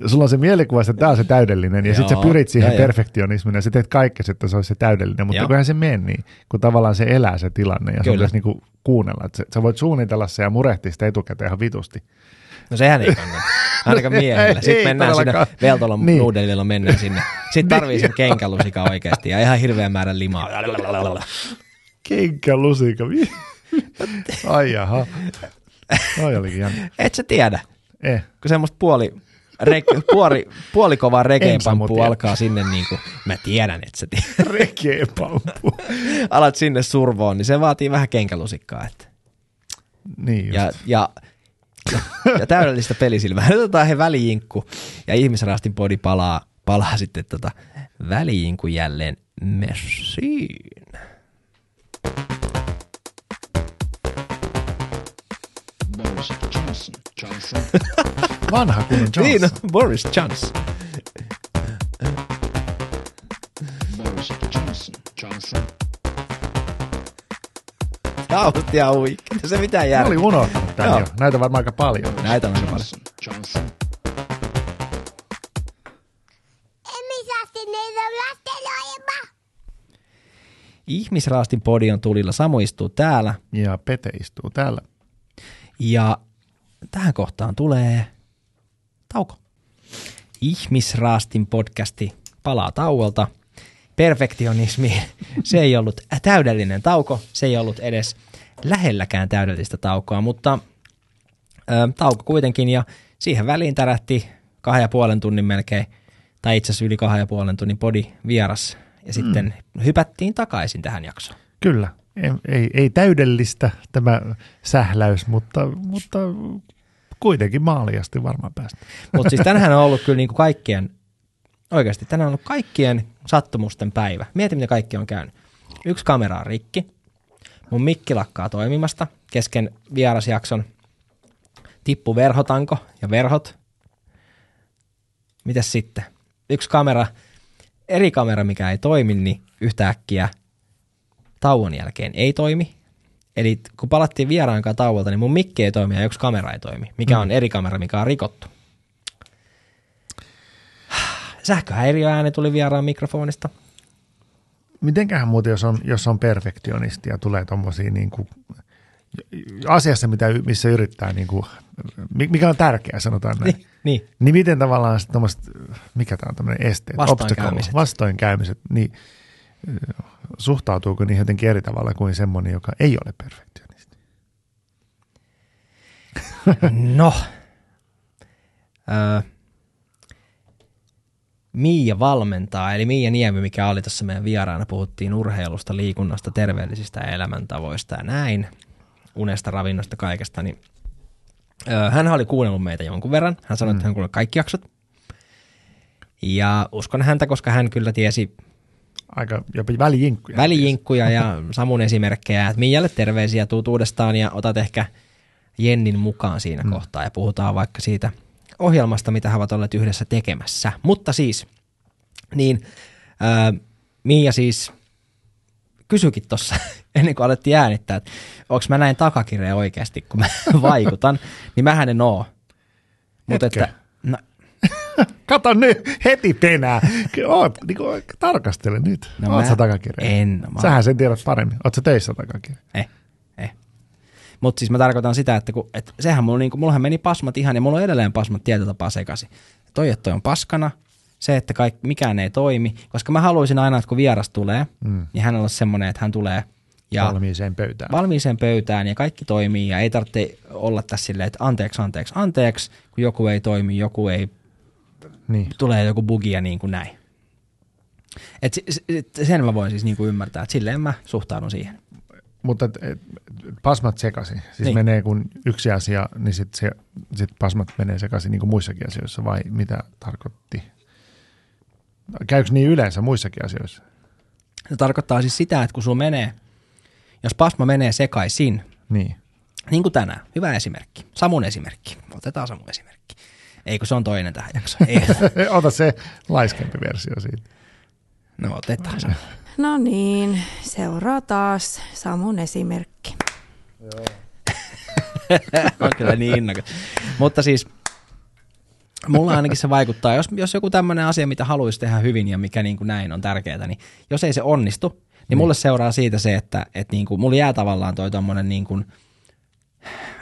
sulla on se mielikuva, että tämä on se täydellinen, ja sitten sä pyrit siihen joo. perfektionismiin, ja sä teet kaikkesi, että se olisi se täydellinen, mutta Joo. kun eihän se mene niin, kun tavallaan se elää se tilanne, ja sun Kyllä. pitäisi niinku kuunnella, että sä, voit suunnitella se ja murehtia sitä etukäteen ihan vitusti. No sehän ei kannata. Ainakaan <laughs> miehillä. Ei Sitten mennään sinne. Veltolon Niin. niin. nuudelilla mennään sinne. Sitten tarvii sen kenkälusika oikeasti ja ihan hirveän määrän limaa. Kenkä lusika. Ai jaha. Toi olikin jännä. Et sä tiedä, Eh. kun semmoista puoli, reg, puoli, puolikovaa sä reggae-pamppua tiedä. alkaa sinne niin kuin, mä tiedän, että sä tiedät. <laughs> Alat sinne survoon, niin se vaatii vähän kenkälusikkaa. Että. Niin just. Ja, ja, ja, ja täydellistä pelisilmää. Nyt otetaan he välijinkku ja ihmisraastin podi palaa, palaa sitten tota välijinkku jälleen messiin. Boris Johnson. Johnson. Vanha kunnon <laughs> Johnson. Niin, no, Boris Johnson. Boris Johnson. Johnson. Tauti ja huikki. Se mitään Mä järkeä. olin unohtanut tämän Joo. jo. Näitä varmaan aika paljon. Näitä on aika paljon. Johnson. Ihmisraastin podi on tulilla. Samu istuu täällä. Ja Pete istuu täällä. Ja tähän kohtaan tulee tauko. Ihmisraastin podcasti palaa tauolta. Perfektionismi, se ei ollut täydellinen tauko, se ei ollut edes lähelläkään täydellistä taukoa, mutta ö, tauko kuitenkin ja siihen väliin tärähti kahden ja puolen tunnin melkein tai itse asiassa yli kahden ja puolen tunnin podi vieras, ja sitten mm. hypättiin takaisin tähän jaksoon. Kyllä. Ei, ei, täydellistä tämä sähläys, mutta, mutta kuitenkin maaliasti varmaan päästä. Mutta siis tänään on ollut kyllä niinku kaikkien, oikeasti tänään on ollut kaikkien sattumusten päivä. Mieti, mitä kaikki on käynyt. Yksi kamera on rikki, mun mikki lakkaa toimimasta kesken vierasjakson, tippu verhotanko ja verhot. Mitäs sitten? Yksi kamera, eri kamera, mikä ei toimi, niin yhtäkkiä tauon jälkeen ei toimi. Eli kun palattiin vieraan kanssa tauolta, niin mun mikki ei toimi ja yksi kamera ei toimi, mikä on eri kamera, mikä on rikottu. Sähköhäiriöääni tuli vieraan mikrofonista. Mitenköhän muuten, jos on, jos on perfektionisti ja tulee tuommoisia niin kuin, asiassa, mitä, missä yrittää, niin kuin, mikä on tärkeää, sanotaan näin. Niin, niin. Niin miten tavallaan sit tommoset, mikä tämä on tämmöinen esteet, Vastoinkäymiset. vastoinkäymiset, niin suhtautuuko niihin jotenkin eri tavalla kuin semmoinen, joka ei ole perfektionisti? <laughs> No. Öö, Miia valmentaa, eli Miia Niemi, mikä oli tuossa meidän vieraana, puhuttiin urheilusta, liikunnasta, terveellisistä elämäntavoista ja näin, unesta, ravinnosta, kaikesta, niin öö, hän oli kuunnellut meitä jonkun verran. Hän sanoi, mm. että hän kuunnellut kaikki jaksot. Ja uskon häntä, koska hän kyllä tiesi Aika jopa välijinkkuja. välijinkkuja ja Samun esimerkkejä. Että Mialle terveisiä tuut uudestaan ja otat ehkä Jennin mukaan siinä mm. kohtaa ja puhutaan vaikka siitä ohjelmasta, mitä he ovat olleet yhdessä tekemässä. Mutta siis, niin ää, Miia siis kysyikin tuossa <laughs> ennen kuin alettiin äänittää, että onko mä näin takakirja oikeasti, kun mä <laughs> vaikutan, niin mähän en oo. Mutta että, no, <laughs> Kato nyt heti penää. Oot, niin kuin, tarkastele nyt. No Oot mä sä takakirja? en, mä- Sähän sen tiedät paremmin. Oot sä töissä takakirja? Eh, eh. Mutta siis mä tarkoitan sitä, että kun, et sehän mulla, niinku, mullahan meni pasmat ihan, ja mulla on edelleen pasmat tietyllä tapaa sekaisin. Toi, että toi on paskana, se, että kaik, mikään ei toimi, koska mä haluaisin aina, että kun vieras tulee, mm. niin hän on semmoinen, että hän tulee ja Valmiiseen pöytään. valmiiseen pöytään ja kaikki toimii ja ei tarvitse olla tässä silleen, että anteeksi, anteeksi, anteeksi, kun joku ei toimi, joku ei, niin. tulee joku bugi ja niin kuin näin. Et sen mä voin siis niin kuin ymmärtää, että silleen mä suhtaudun siihen. Mutta et, et, pasmat sekaisin. Siis Niin. niin. menee kun yksi asia, niin sitten se, sit pasmat menee sekaisin niin kuin muissakin asioissa, vai mitä tarkoitti? Käykö niin yleensä muissakin asioissa? Se tarkoittaa siis sitä, että kun sulla menee, jos pasma menee sekaisin, Niin. niin kuin tänään, hyvä esimerkki, Samun esimerkki, otetaan Samun esimerkki. Ei kun se on toinen tähän jaksoon. <laughs> Ei, Ota se laiskempi versio siitä. no otetaan se. No niin, seuraa taas Samun esimerkki. <laughs> on kyllä niin innokas. Mutta siis mulla ainakin se vaikuttaa, jos, jos joku tämmöinen asia, mitä haluaisi tehdä hyvin ja mikä niin kuin näin on tärkeää, niin jos ei se onnistu, niin mulle seuraa siitä se, että, että niin kuin, mulla jää tavallaan toi tommonen niin kuin,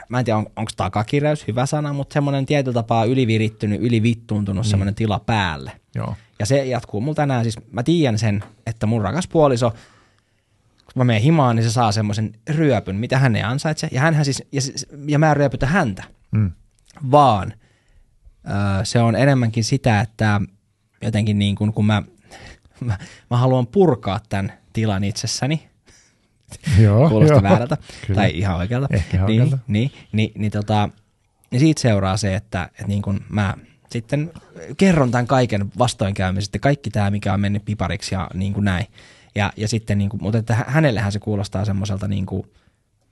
mä en tiedä on, onko takakireys hyvä sana, mutta semmoinen tietyllä tapaa ylivirittynyt, ylivittuuntunut mm. semmoinen tila päälle. Joo. Ja se jatkuu mulla tänään, siis mä tiedän sen, että mun rakas puoliso, kun mä menen himaan, niin se saa semmoisen ryöpyn, mitä hän ei ansaitse. Ja, hänhän siis, ja, ja mä en ryöpytä häntä, Mm. vaan ö, se on enemmänkin sitä, että jotenkin niin kuin, kun mä, <laughs> mä, mä haluan purkaa tämän tilan itsessäni, Joo, <laughs> kuulostaa joo. väärältä, Kyllä. tai ihan oikealta. Ehkä ihan niin, oikealta. niin, niin, niin, tota, niin siitä seuraa se, että, että niin kun mä sitten kerron tämän kaiken vastoinkäymisestä, kaikki tämä, mikä on mennyt pipariksi ja niin kuin näin. Ja, ja sitten, niin kuin, mutta että hä- hänellähän se kuulostaa semmoiselta, niin kuin,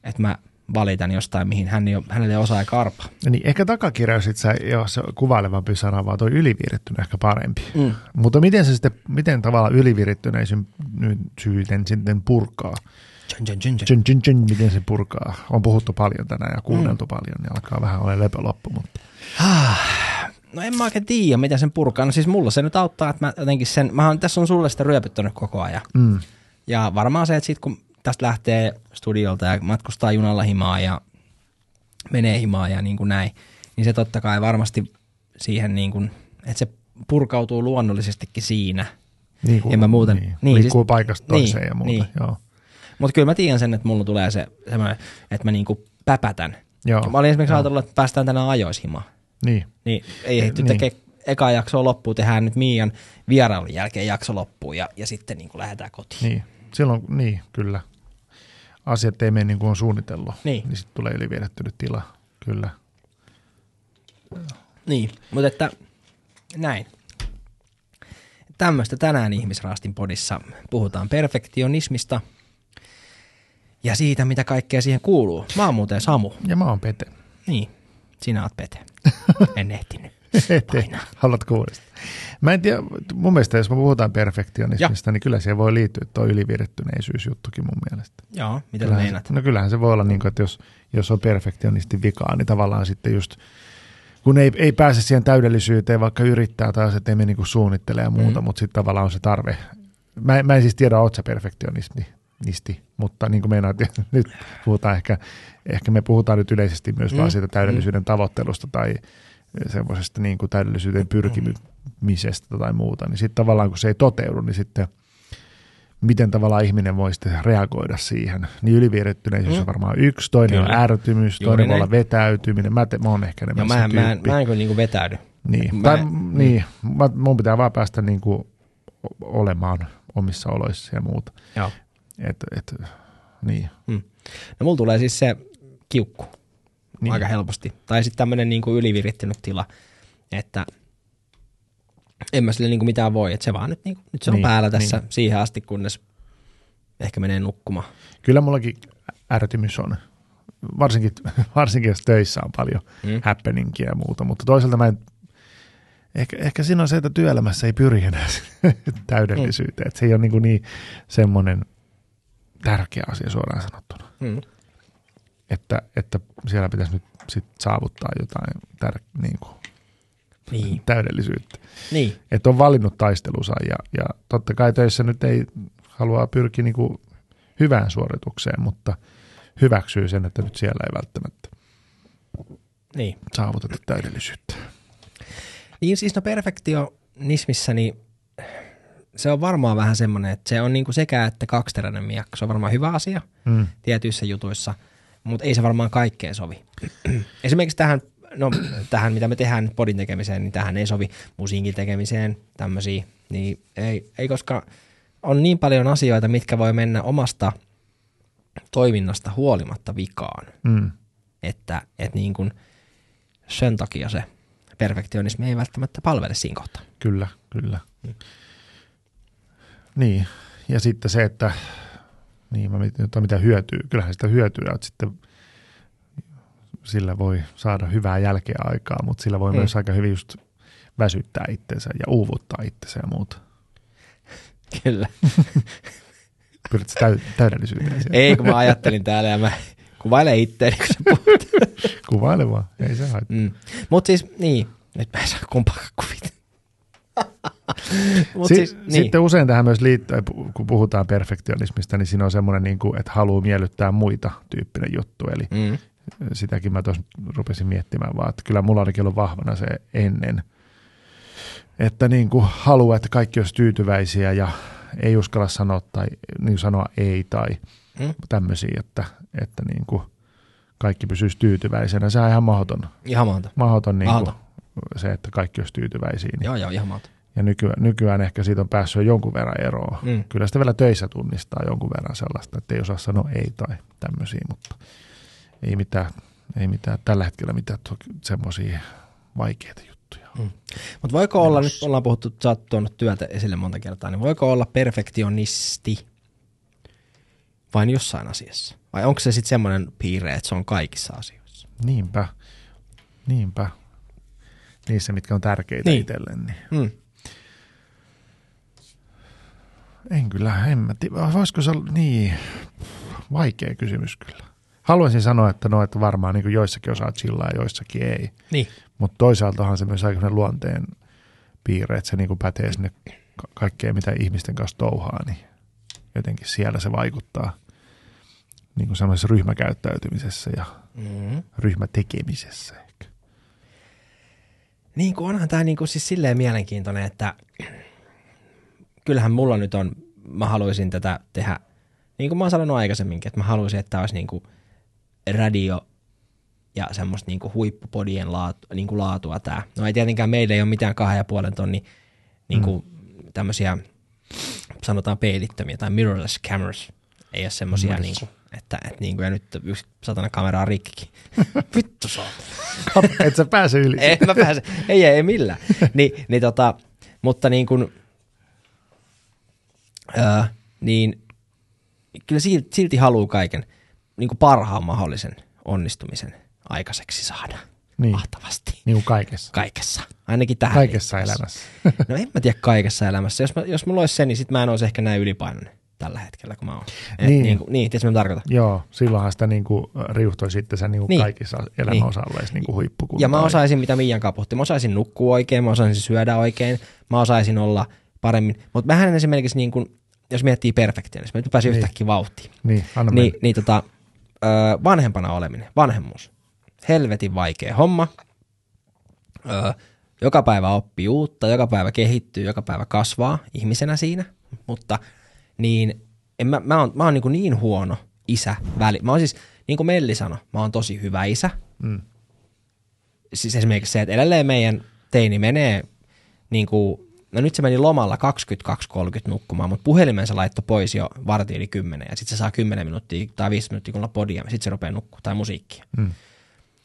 että mä valitan jostain, mihin hän ei hänelle ei osaa eikä arpa. Niin ehkä takakirjaus itse jos se kuvailevampi sana, vaan toi ylivirittynyt ehkä parempi. Mm. Mutta miten se sitten, miten tavallaan ylivirittyneisyyden sitten purkaa? Tjön, tjön, tjön, tjön. Miten se purkaa? On puhuttu paljon tänään ja kuunneltu mm. paljon, niin alkaa vähän olla lepö loppu. Mutta. No en mä oikein tiedä, miten sen purkaa. No siis mulla se nyt auttaa, että mä jotenkin sen, mä oon, tässä on sulle sitä ryöpyttänyt koko ajan. Mm. Ja varmaan se, että sit kun tästä lähtee studiolta ja matkustaa junalla himaa ja menee himaa ja niin kuin näin, niin se totta kai varmasti siihen niin kuin, että se purkautuu luonnollisestikin siinä. Niin kuin, En mä muuten- niin, niin, liikkuu siis- paikasta toiseen niin, ja muuta. niin. Joo. Mutta kyllä mä tiedän sen, että mulla tulee se semmoinen, että mä niin kuin päpätän. Joo. Mä olin esimerkiksi Joo. ajatellut, että päästään tänään ajoishimaan. Niin. Niin ei ehditty Niin. tekee eka jakso loppuu, tehdään nyt Miian vierailun jälkeen jakso loppuu ja, ja sitten niin kuin lähdetään kotiin. Niin, silloin, niin, kyllä. Asiat ei mene niin kuin on suunnitellut. Niin. Niin sitten tulee yliviedettynyt tila, kyllä. Niin, mutta että näin. Tämmöistä tänään Ihmisraastin podissa puhutaan perfektionismista ja siitä, mitä kaikkea siihen kuuluu. Mä oon muuten Samu. Ja mä oon Pete. Niin, sinä oot Pete. <laughs> En ehtinyt. Ete, haluatko uudestaan? Mä en tiedä, mun mielestä jos me puhutaan perfektionismista, niin kyllä siihen voi liittyä tuo ylivirettyneisyysjuttukin mun mielestä. Joo, mitä Kyllähän meinaat? se, no kyllähän se voi olla niin kuin, että jos, jos on perfektionisti vikaa, niin tavallaan sitten just kun ei, ei pääse siihen täydellisyyteen, vaikka yrittää tai ei mene niin suunnittelee ja muuta, Mm. mm. mutta sitten tavallaan on se tarve. Mä, mä en siis tiedä, oot sä perfektionisti, nisti, mutta niin kuin meinaat, <laughs> nyt puhutaan ehkä, ehkä me puhutaan nyt yleisesti myös Mm. mm. vaan siitä täydellisyyden tavoittelusta tai semmoisesta niin kuin täydellisyyteen pyrkimisestä tai muuta, niin sitten tavallaan kun se ei toteudu, niin sitten miten tavallaan ihminen voi sitten reagoida siihen. Niin ylivirettyneisyys Mm. on varmaan yksi, toinen Kyllä. on ärtymys, Juuri toinen voi näin. olla vetäytyminen. Mä, te, mä oon ehkä enemmän mä, se mä, en, mä en kyllä niinku vetäydy. Niin, Mä- tai, niin mä, mun pitää vaan päästä niinku olemaan omissa oloissa ja muuta. Joo. Et, et, niin. No mulla tulee siis se kiukku niin. Niin. aika helposti. Tai sitten tämmöinen niinku ylivirittynyt tila, että en mä sille niinku mitään voi. Että se vaan nyt, niinku, nyt se on Niin, päällä tässä niin. siihen asti, kunnes ehkä menee nukkumaan. Kyllä mullakin ärtymys on. Varsinkin, <laughs> varsinkin jos töissä on paljon Mm. mm. happeningia ja muuta, mutta toisaalta mä en, ehkä, ehkä siinä on se, että työelämässä ei pyri enää <laughs> täydellisyyteen. Että se ei ole niin, kuin niin semmoinen tärkeä asia suoraan sanottuna. Mm. Että, että siellä pitäisi nyt sit saavuttaa jotain tär, niin kuin Niin. täydellisyyttä. niin. Että on valinnut taistelunsa ja, ja totta kai töissä nyt ei halua pyrkiä niin kuin hyvään suoritukseen, mutta hyväksyy sen, että nyt siellä ei välttämättä Niin. saavuteta täydellisyyttä. Niin siis no perfektionismissa, niin se on varmaan vähän semmoinen, että se on niinku sekä että kaksiteräinen miekka. Se on varmaan hyvä asia Mm. tietyissä jutuissa, mutta ei se varmaan kaikkeen sovi. Esimerkiksi tähän, no, tähän, mitä me tehdään podin tekemiseen, niin tähän ei sovi musiikin tekemiseen, tämmöisiä. Niin ei, ei, koska on niin paljon asioita, mitkä voi mennä omasta toiminnasta huolimatta vikaan, Mm. että, että niin kuin sen takia se perfektionismi ei välttämättä palvele siinä kohtaa. Kyllä, kyllä. Niin, ja sitten se, että niin, mä mietin, että mitä hyötyy. Kyllähän sitä hyötyä, että sitten sillä voi saada hyvää jälkeä aikaa, mutta sillä voi Mm. myös aika hyvin just väsyttää itsensä ja uuvuttaa itsensä ja muuta. <laughs> Kyllä. <laughs> Pyrit täy- täydellisyyteen siellä. Ei, kun mä ajattelin täällä ja mä kuvailen itteeni, kun sä puhut. <laughs> Kuvaile vaan, ei se haittaa. Mm. Mutta siis, niin, nyt mä en saa kumpaakaan kuvita. Mut Si- siis, niin. Sitten usein tähän myös liittyy, kun puhutaan perfektionismista, niin siinä on semmoinen, niin kuin, että haluaa miellyttää muita tyyppinen juttu. Eli Mm. sitäkin mä tuossa rupesin miettimään vaan, että kyllä mulla ainakin ollut vahvana se ennen, että niin kuin haluaa, että kaikki olisi tyytyväisiä ja ei uskalla sanoa, tai, niin kuin sanoa ei tai Mm. tämmöisiä, että, että niin kuin kaikki pysyisi tyytyväisenä. Se on ihan mahdoton, Ihan mahdoton. mahdoton niin kuin Mahdoton. se, että kaikki olisi tyytyväisiä. Niin. Joo, joo, ihan mahdoton. Ja nykyään, nykyään ehkä siitä on päässyt jo jonkun verran eroon. Mm. Kyllä sitä vielä töissä tunnistaa jonkun verran sellaista, että ei osaa sanoa ei tai tämmöisiä, mutta ei mitään, ei mitään tällä hetkellä mitään semmoisia vaikeita juttuja. Mutta voiko olla, nyt ollaan puhuttu, sä oot tuonut työtä esille monta kertaa, niin voiko olla perfektionisti vain jossain asiassa? Vai onko se sitten semmoinen piirre, että se on kaikissa asioissa? Niinpä, niinpä. Niissä, mitkä on tärkeitä Niin. niin. itselle. Niin. Mm. En kyllä, en mä tiedä. Voisiko se olla, niin, vaikea kysymys kyllä. Haluaisin sanoa, että no, että varmaan niin joissakin osaa chillaa ja joissakin ei. Niin. Mutta toisaaltahan se myös aika luonteen piirre, että se niin pätee sinne ka- kaikkeen, mitä ihmisten kanssa touhaa, niin jotenkin siellä se vaikuttaa niin kuin semmoisessa ryhmäkäyttäytymisessä ja Mm. ryhmätekemisessä ehkä. Niin kuin onhan tämä niin kuin siis silleen mielenkiintoinen, että kyllähän mulla nyt on, mä haluaisin tätä tehdä, niin kuin mä oon sanonut aikaisemminkin, että mä haluaisin, että tämä olisi niin kuin radio ja semmoista niinku huippupodien laatu, niinku laatua tää. No ei tietenkään meillä ei ole mitään kahden ja puolen tonni niinku mm. tämmöisiä sanotaan peilittömiä tai mirrorless cameras. Ei ole semmoisia niinku, että, että niinku, ja nyt yksi satana kamera on rikkikin. <laughs> Vittu on. <laughs> Et sä pääse yli. ei mä pääse, ei, ei, ei millään. <laughs> Ni, niin tota, mutta niin kuin, öö, niin kyllä silti, silti haluaa kaiken niin kuin parhaan mahdollisen onnistumisen aikaiseksi saada. Niin. Mahtavasti. Niin kuin kaikessa. Kaikessa. Ainakin tähän. Kaikessa liittyvässä. elämässä. No en mä tiedä kaikessa elämässä. Jos, mä, jos mulla olisi se, niin sit mä en olisi ehkä näin ylipainoinen tällä hetkellä, kun mä oon. Et Niin. Niin, kuin, niin mitä mä tarkoitan? Joo, silloinhan sitä niinku riuhtoi sitten sen niinku Niin. kaikissa elämän osa-alueissa niinku huippukuntoon. Ja mä osaisin, mitä Miian kaputti. Mä osaisin nukkua oikein, mä osaisin syödä oikein, mä osaisin olla paremmin. Mutta mähän esimerkiksi, niin kun, jos miettii perfektiä, niin mä pääsin Niin. yhtäkkiä vauhtiin. Niin, anna Niin, mennä. niin tota, ö, vanhempana oleminen, vanhemmuus. Helvetin vaikea homma. Ö, joka päivä oppii uutta, joka päivä kehittyy, joka päivä kasvaa ihmisenä siinä. Mutta niin, en mä, mä oon, mä oon niin, niin huono isä väli. Mä oon siis, niin kuin Melli sanoi, mä oon tosi hyvä isä. Mm. Siis esimerkiksi se, että edelleen meidän teini menee niin kuin, no nyt se meni lomalla 22.30 nukkumaan, mutta puhelimen se laittoi pois jo varti yli 10 ja sitten se saa 10 minuuttia tai 5 minuuttia kun podia, sitten se rupeaa nukkua tai musiikkia. Mm.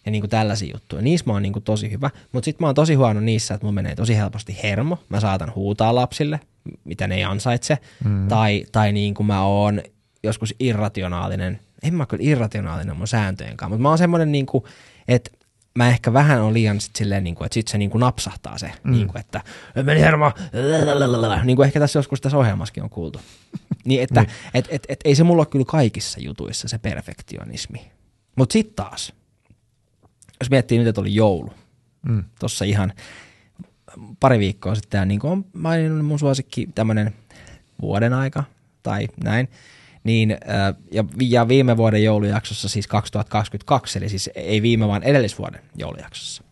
Ja niin kuin tällaisia juttuja. Niissä mä oon niin kuin tosi hyvä, mutta sitten mä oon tosi huono niissä, että mulla menee tosi helposti hermo. Mä saatan huutaa lapsille, mitä ne ei ansaitse. Mm. Tai, tai niin kuin mä oon joskus irrationaalinen. En mä kyllä irrationaalinen mun sääntöjen kanssa, mutta mä oon semmoinen, niin kuin, että mä ehkä vähän on liian sit silleen, niin kuin, että sit se niin kuin napsahtaa se, mm. niin kuin, että meni hermo, niin kuin ehkä tässä joskus tässä ohjelmassakin on kuultu. <laughs> niin, että et, et, et, ei se mulla ole kyllä kaikissa jutuissa se perfektionismi. Mutta sitten taas, jos miettii nyt, että oli joulu, Mm. tuossa ihan pari viikkoa sitten, niin kuin on maininnut mun suosikki tämmöinen vuoden aika tai näin, niin, äh, ja, vi- ja viime vuoden joulujaksossa siis 2022, eli siis ei viime vaan edellisvuoden joulujaksossa,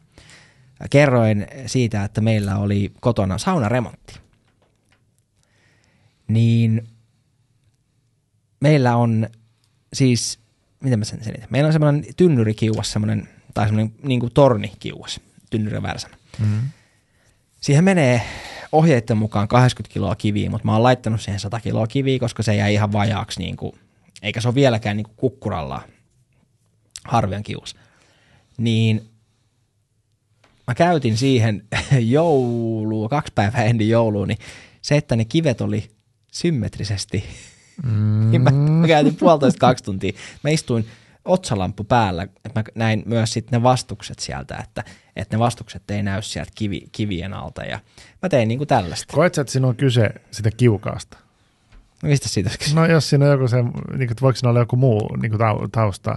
kerroin siitä, että meillä oli kotona saunaremontti. Niin meillä on siis, miten mä sen selitän, meillä on semmoinen tynnyrikiuas, semmoinen, tai semmoinen niin kuin tornikiuas, tynnyri värsänä. Mm. Siihen menee ohjeiden mukaan 80 kiloa kiviä, mutta mä oon laittanut siihen 100 kiloa kiviä, koska se jäi ihan vajaaksi, niin kuin, eikä se ole vieläkään niin kuin kukkuralla harvian kius. Niin mä käytin siihen <laughs> joulua, kaksi päivää ennen joulua, niin se, että ne kivet oli symmetrisesti, mm. niin <laughs> mä, mä käytin puolitoista kaksi tuntia. Mä istuin otsalamppu päällä, että mä näin myös sitten ne vastukset sieltä, että, että ne vastukset ei näy sieltä kivi, kivien alta ja mä tein niinku tällaista. Koet sä, että siinä on kyse sitä kiukaasta? No mistä siitä olisi kyse? No jos siinä on joku se, niin kuin, että voiko siinä olla joku muu niin kuin tau- tausta,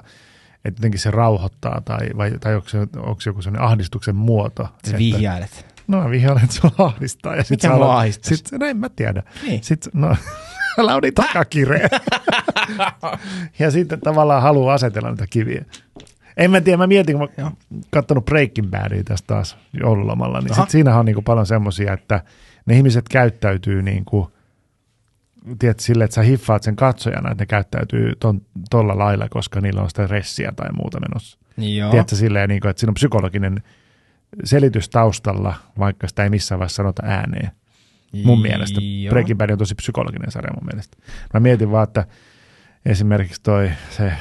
että jotenkin se rauhoittaa tai, vai, tai onko, se, onko se joku sellainen ahdistuksen muoto? Sä että- vihjailet. No mä vihjailen, että sulla ahdistaa. Ja sit Mikä mua alat- ahdistaisi? Sit, no en mä tiedä. Niin. Sit, no, <laughs> oli takakireä. <laughs> ja sitten tavallaan haluaa asetella niitä kiviä. En mä tiedä, mä mietin, kun mä katsonut Breaking Badia tästä taas joululomalla, niin Aha. sit siinähän on niin paljon semmoisia, että ne ihmiset käyttäytyy niin kuin, tiedätkö, silleen, että sä hiffaat sen katsojana, että ne käyttäytyy ton, tolla lailla, koska niillä on sitä ressiä tai muuta menossa. Joo. Tiedätkö, silleen, niin kuin, että siinä on psykologinen selitys taustalla, vaikka sitä ei missään vaiheessa sanota ääneen. Mun mielestä. Breaking Bad on tosi psykologinen sarja mun mielestä. Mä mietin vaan, että esimerkiksi toi se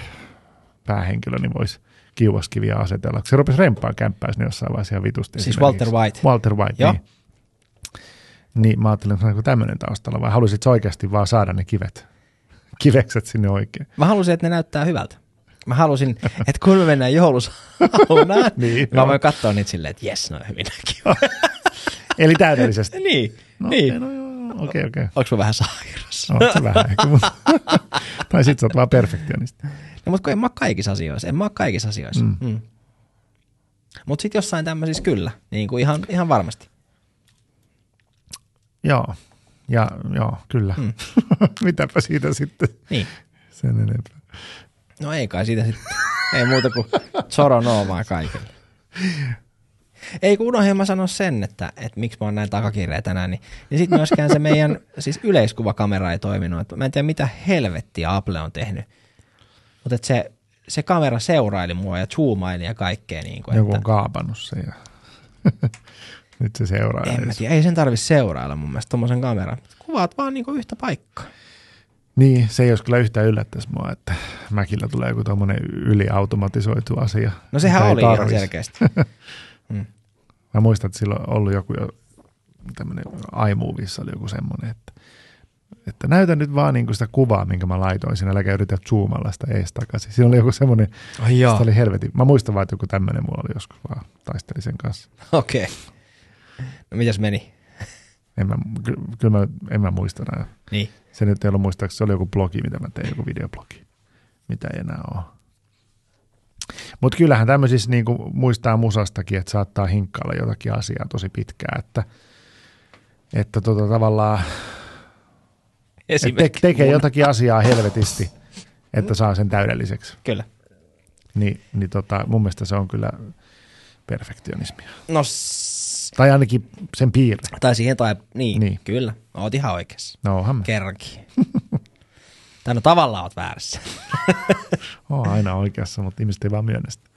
päähenkilö niin voisi kiuaskiviä asetella. Se rupesi rempaa kämppää sinne jossain vaiheessa ihan vitusti. Siis. Walter White. Walter White, Joo. niin. Niin mä ajattelin, että onko tämmöinen taustalla vai halusit oikeasti vaan saada ne kivet, kivekset sinne oikein? Mä halusin, että ne näyttää hyvältä. Mä halusin, että kun me mennään joulusaunaan, Niin, <laughs> niin, mä voin katsoa niitä silleen, että jes, no hyvin näkyy. Eli täydellisesti. <laughs> niin, No, niin. okei, no joo, okei, okei. Onko mä vähän sairas? Se vähän ehkä, <laughs> mutta... tai sit sä oot vaan perfektionisti. No, mutta kun en mä ole kaikissa asioissa, en mä ole kaikissa asioissa. Mm. Mm. Mutta sitten jossain tämmöisissä kyllä, niin kuin ihan, ihan varmasti. Joo, ja joo, kyllä. Mm. <laughs> Mitäpä siitä sitten Niin. sen enempää. No ei kai siitä sitten, ei muuta kuin Zoro no vaan kaikille. <laughs> Ei kun unohdin mä sanoa sen, että, että miksi mä oon näin takakireä tänään, niin, niin sitten myöskään se meidän siis yleiskuvakamera ei toiminut. Että mä en tiedä mitä helvettiä Apple on tehnyt. Mutta se, se kamera seuraili mua ja zoomaili ja kaikkea. Niin kuin, Joku että, on kaapannut sen ja <laughs> nyt se seuraa. en mä tiedä, ei sen tarvi seurailla mun mielestä tommosen kameran. Kuvaat vaan niin kuin yhtä paikkaa. Niin, se ei olisi kyllä yhtään yllättäisi mua, että Mäkillä tulee joku tommonen yliautomatisoitu asia. No sehän oli ihan tarvis. selkeästi. <laughs> Mä muistan, että silloin on ollut joku jo tämmöinen iMovissa oli joku semmoinen, että, että näytä nyt vaan niin sitä kuvaa, minkä mä laitoin sinne, äläkä yritä zoomalla sitä ees takaisin. Siinä oli joku semmoinen, joo, sitä oli helvetin. Mä muistan vaan, että joku tämmöinen mulla oli joskus vaan, taistelin sen kanssa. okei. Okay. No mitäs meni? En mä, ky- kyllä mä, en mä muista enää. Niin. Se nyt ei ollut muistaakseni, se oli joku blogi, mitä mä tein, joku videoblogi, mitä ei enää ole. Mutta kyllähän tämmöisissä niin muistaa musastakin, että saattaa hinkkailla jotakin asiaa tosi pitkään, että, että tota, tavallaan että te- Esimerkki. tekee jotakin asiaa helvetisti, että saa sen täydelliseksi. Kyllä. Niin, niin tota, mun mielestä se on kyllä perfektionismia. No, s- Tai ainakin sen piirre. tai siihen tai, niin, Niin. kyllä. Oot ihan oikeassa. No onhan. Kerrankin. <laughs> tai no tavallaan oot väärässä. <laughs> Oon aina oikeassa, mutta ihmiset ei vaan myönnä sitä.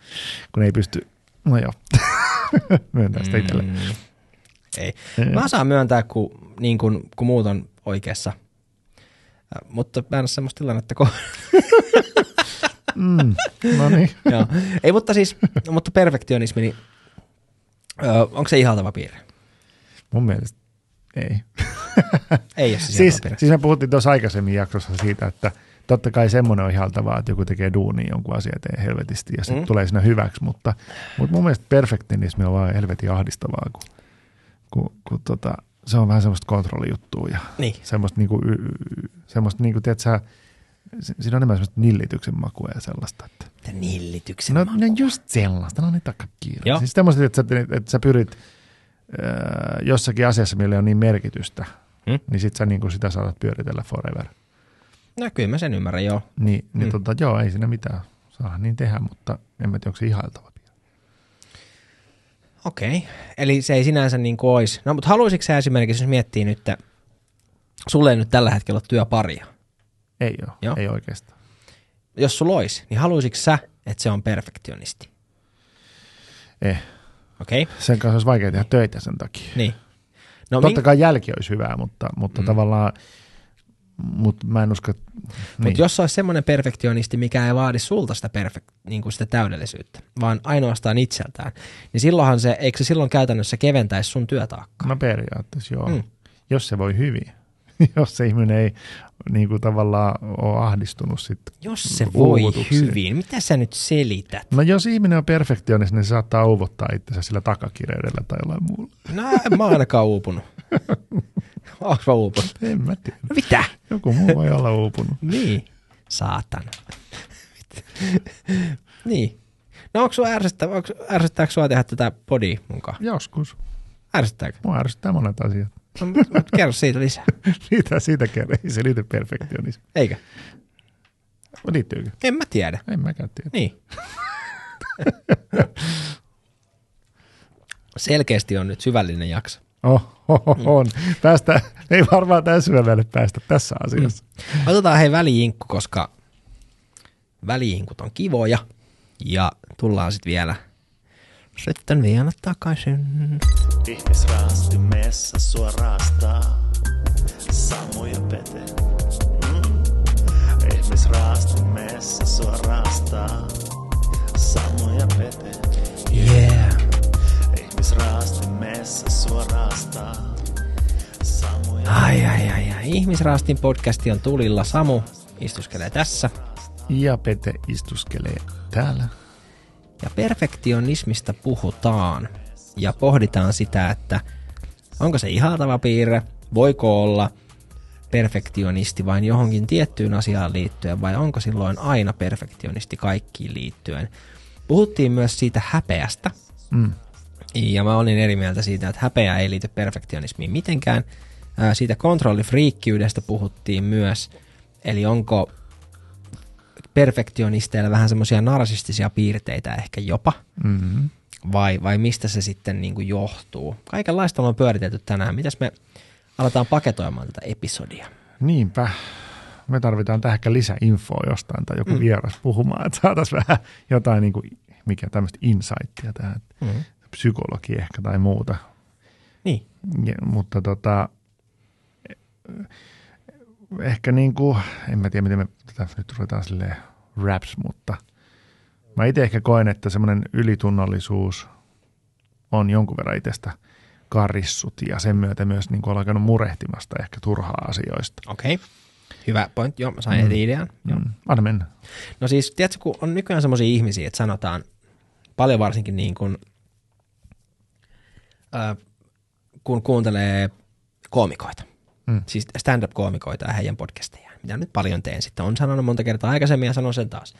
Kun ei pysty, no joo, <laughs> myöntää sitä itselle. Mm. Ei. Mä saan myöntää, kun, niin kun, kun muut on oikeassa. Mutta mä en ole semmoista tilannetta, kun... <laughs> Mm. No niin. Joo. Ei, mutta siis, mutta perfektionismi, niin ö, onko se ihaltava piirre? Mun mielestä ei. <laughs> Ei ole siis, Siis, me puhuttiin tuossa aikaisemmin jaksossa siitä, että totta kai semmoinen on ihaltavaa, että joku tekee duunia jonkun asian eteen helvetisti ja sitten Mm. tulee siinä hyväksi, mutta, mutta mun mielestä perfektionismi on vaan helvetin ahdistavaa, kun, kun, kun tota, se on vähän semmoista kontrollijuttua ja Niin. semmoista niinku, y, y, semmoista niinku, tiedät sä, si- siinä on enemmän semmoista nillityksen makua ja sellaista, että nillityksen No, maku. no just sellaista, no niin takakiire. Joo. Siis tämmöiset, että sä, että sä pyrit jossakin asiassa, millä on niin merkitystä, Hmm? niin sit sä niin kuin sitä saatat pyöritellä forever. No kyllä mä sen ymmärrän, joo. Niin, niin Mm. tota, joo, ei siinä mitään. Saa niin tehdä, mutta en mä tiedä, onko se ihailtava. Okei. Eli se ei sinänsä niin kuin olisi. No mutta haluaisitko sä esimerkiksi, jos miettii nyt, että sulle ei nyt tällä hetkellä ole työparia. Ei ole, Joo. joo. ei oikeastaan. Jos sulla olisi, niin haluaisitko sä, että se on perfektionisti? Eh. Okei. Okay. Sen kanssa olisi vaikea tehdä töitä sen takia. Niin. No, Totta min- kai jälki olisi hyvää, mutta, mutta Mm. tavallaan, mutta mä en usko, että- Mutta niin. jos se olisi semmoinen perfektionisti, mikä ei vaadi sulta sitä, perfek- niin kuin sitä täydellisyyttä, vaan ainoastaan itseltään, niin silloinhan se, eikö se silloin käytännössä keventäisi sun työtaakkaa? No periaatteessa joo, mm. jos se voi hyvin. <laughs> jos se ihminen ei niin kuin tavallaan ole ahdistunut sitten. Jos se voi hyvin, mitä sä nyt selität? No jos ihminen on perfektionista, niin se saattaa uuvuttaa itsensä sillä takakireydellä tai jollain muulla. No en mä ainakaan uupunut. <laughs> Onko mä uupunut? En mä tiedä. No mitä? Joku muu voi olla uupunut. <laughs> Niin. Saatana. <laughs> niin. No onko sua ärsyttä, onko, ärsyttääkö sua tehdä tätä podia mukaan? Joskus. Ärsyttääkö? Mua ärsyttää monet asiat. No, kerro siitä lisää. <laughs> Siitä, siitä kerran. Ei se liity perfektionismiin. Eikö? Liittyykö? En mä tiedä. En mäkään tiedä. Niin. <laughs> Selkeästi on nyt syvällinen jakso. Oh, oh, oh, on. Päästä, ei varmaan tässä syvemmälle päästä tässä asiassa. Otetaan hei välijinkku, koska välijinkut on kivoja. Ja tullaan sitten vielä sitten vielä takaisin. Ihmisraasti messa sua raastaa. Samu ja Pete. Mm. Ihmisraasti messa sua raastaa. Samu ja Pete. Yeah. Ihmisraasti messa sua raastaa. Samu ja Ai, ai, ai, ai. Ihmisraastin podcasti on tulilla. Samu istuskelee tässä. Ja Pete istuskelee täällä. Ja perfektionismista puhutaan. Ja pohditaan sitä, että onko se ihaltava piirre, voiko olla perfektionisti vain johonkin tiettyyn asiaan liittyen, vai onko silloin aina perfektionisti kaikkiin liittyen. Puhuttiin myös siitä häpeästä, Mm. ja mä olin eri mieltä siitä, että häpeä ei liity perfektionismiin mitenkään. Ää, siitä kontrollifriikkiydestä puhuttiin myös, eli onko perfektionisteilla vähän semmoisia narsistisia piirteitä ehkä jopa, Mm-hmm. vai, vai mistä se sitten niin kuin johtuu. Kaikenlaista on pyöritelty tänään. Mitäs me aletaan paketoimaan tätä episodia? Niinpä. me tarvitaan tähän ehkä lisäinfoa jostain tai joku Mm. vieras puhumaan, että saataisiin vähän jotain niin kuin, mikä tämmöistä insightia tähän, Mm. psykologi ehkä tai muuta. Niin. Ja, mutta tota, ehkä niin kuin, en mä tiedä miten me tätä nyt ruvetaan silleen raps, mutta mä itse ehkä koen, että semmoinen ylitunnollisuus on jonkun verran itsestä karissut ja sen myötä myös niin kuin alkanut murehtimasta ehkä turhaa asioista. Okei. Okay. Hyvä point. Joo, mä sain mm. Heti idean. Joo. Mm. Anna mennä. No siis, tiedätkö, kun on nykyään semmoisia ihmisiä, että sanotaan paljon varsinkin niin kuin, äh, kun kuuntelee koomikoita, Mm. siis stand-up-koomikoita ja heidän podcastejaan, mitä nyt paljon teen sitten. On sanonut monta kertaa aikaisemmin ja sanon sen taas.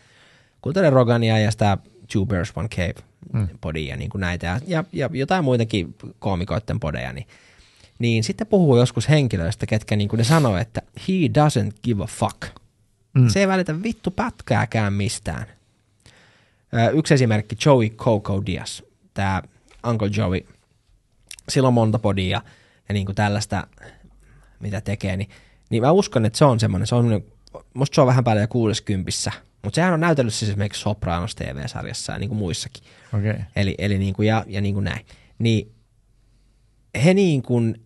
Kuuntelen Rogania ja sitä Two Bears One Cave Mm. podia niin kuin näitä ja, ja, ja jotain muitakin koomikoiden podeja, niin, niin sitten puhuu joskus henkilöistä, ketkä niin kuin ne sanoo, että he doesn't give a fuck. Mm. Se ei välitä vittu pätkääkään mistään. Ö, Yksi esimerkki, Joey Coco Diaz, tämä Uncle Joey, sillä on monta podia ja niin kuin tällaista, mitä tekee, niin, niin mä uskon, että se on semmoinen, se on semmoinen, musta se on vähän päälle jo 60 mutta sehän on näytellyt siis esimerkiksi Sopranos TV-sarjassa ja niin kuin muissakin. Okay. Eli, eli niin kuin ja, ja niin kuin näin. Niin he niin kuin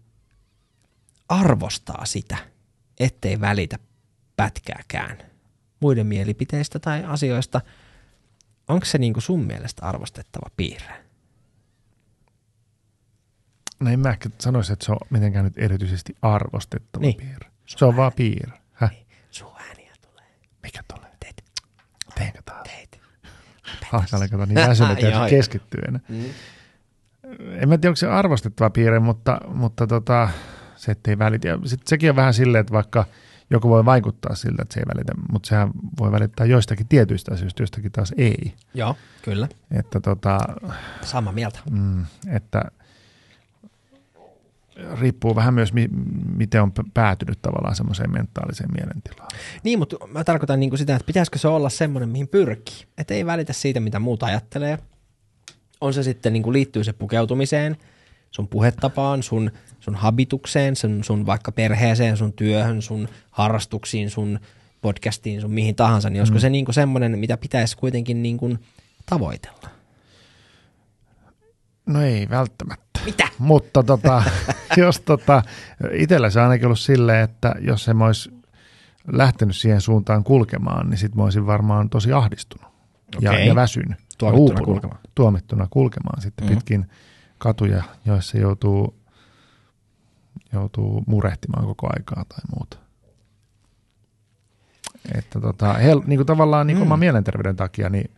arvostaa sitä, ettei välitä pätkääkään muiden mielipiteistä tai asioista. Onko se niin kuin sun mielestä arvostettava piirre? No en mä ehkä sanoisi, että se on mitenkään nyt erityisesti arvostettava Niin. niin. Se on vaan piirre. Häh? Sun ääniä tulee. Mikä tulee? Teet. Teenkö taas? Teet. Alkaa kato niin väsynyt, että ei keskittyä enää. Mm. En mä tiedä, onko se arvostettava piirre, mutta, mutta tota, se, ettei välitä. Ja sit sekin on vähän silleen, että vaikka joku voi vaikuttaa siltä, että se ei välitä, mutta sehän voi välittää joistakin tietyistä asioista, joistakin taas ei. Joo, kyllä. Että, tota, Samaa mieltä. mm, että riippuu vähän myös, mi- miten on päätynyt tavallaan semmoiseen mentaaliseen mielentilaan. Niin, mutta mä tarkoitan niin kuin sitä, että pitäisikö se olla semmoinen, mihin pyrkii. Että ei välitä siitä, mitä muut ajattelee. On se sitten, niin kuin liittyy se pukeutumiseen, sun puhetapaan, sun, sun habitukseen, sun, sun vaikka perheeseen, sun työhön, sun harrastuksiin, sun podcastiin, sun mihin tahansa, niin olisiko Mm. se niin kuin semmoinen, mitä pitäisi kuitenkin niin kuin tavoitella? No ei välttämättä. Mitä? Mutta tota, <laughs> jos tota, itsellä se on ainakin ollut silleen, että jos en mä olisi lähtenyt siihen suuntaan kulkemaan, niin sit mä olisin varmaan tosi ahdistunut ja, Okei. ja väsynyt. ja Tuomittuna uupunut. kulkemaan. Tuomittuna kulkemaan sitten Mhm. mm. pitkin katuja, joissa joutuu, joutuu murehtimaan koko aikaa tai muuta. Että tota, hel, niin kuin tavallaan niin kuin Mm. oman mielenterveyden takia niin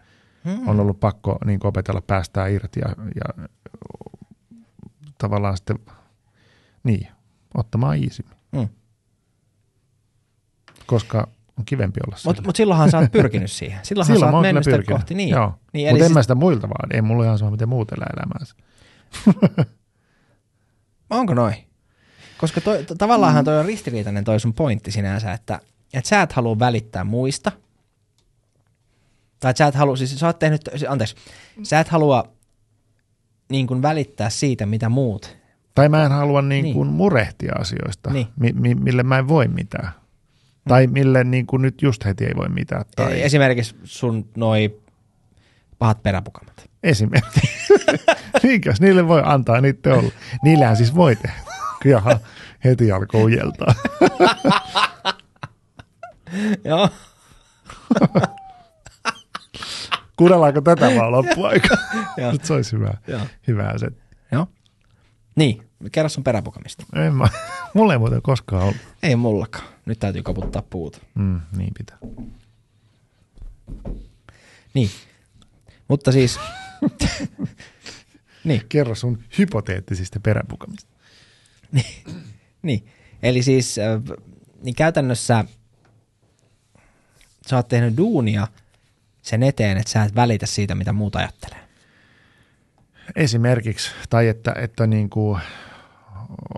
Hmm. on ollut pakko niin kuin opetella päästää irti ja, ja tavallaan sitten niin, ottamaan iisimmin. Mm. Koska on kivempi olla Mutta mut silloinhan sä oot pyrkinyt siihen. Silloinhan Silloin sä oot mennyt sitä kohti. Niin. Joo. niin Mutta en siis- mä sitä muilta vaan. Ei mulla ihan sama, miten muut elää elämäänsä. <laughs> Onko noin? Koska toi, to, tavallaanhan toi on ristiriitainen toi sun pointti sinänsä, että, että sä et halua välittää muista. Tai että sä et halua, siis sä oot tehnyt, anteeksi, sä et halua niin kuin välittää siitä, mitä muut. Tai mä en halua niin Niin. kuin murehtia asioista, Niin. mi- mi- mille mä en voi mitään. Tai mille niin kuin nyt just heti ei voi mitään. Tai Tai... Esimerkiksi sun noi pahat peräpukamat. esimerkiksi. <laughs> Niinkäs, niille voi antaa niitä olla. Niillähän siis voi tehdä. <laughs> Jaha, heti alkoi ujeltaa. <laughs> Joo. Kuunnellaanko tätä vaan loppuaika? <laughs> Joo. Nyt se olisi hyvä. Joo. Hyvä se. Joo. Niin, kerro sun peräpukamista. En mä, <laughs> mulla ei muuten koskaan ollut. Ei mullakaan. Nyt täytyy koputtaa puuta. Mm, niin pitää. Niin. Mutta siis... <laughs> niin. Kerro sun hypoteettisista peräpukamista. Niin, eli siis niin käytännössä sä oot tehnyt duunia sen eteen, että sä et välitä siitä, mitä muut ajattelee. Esimerkiksi, tai että, että niin kuin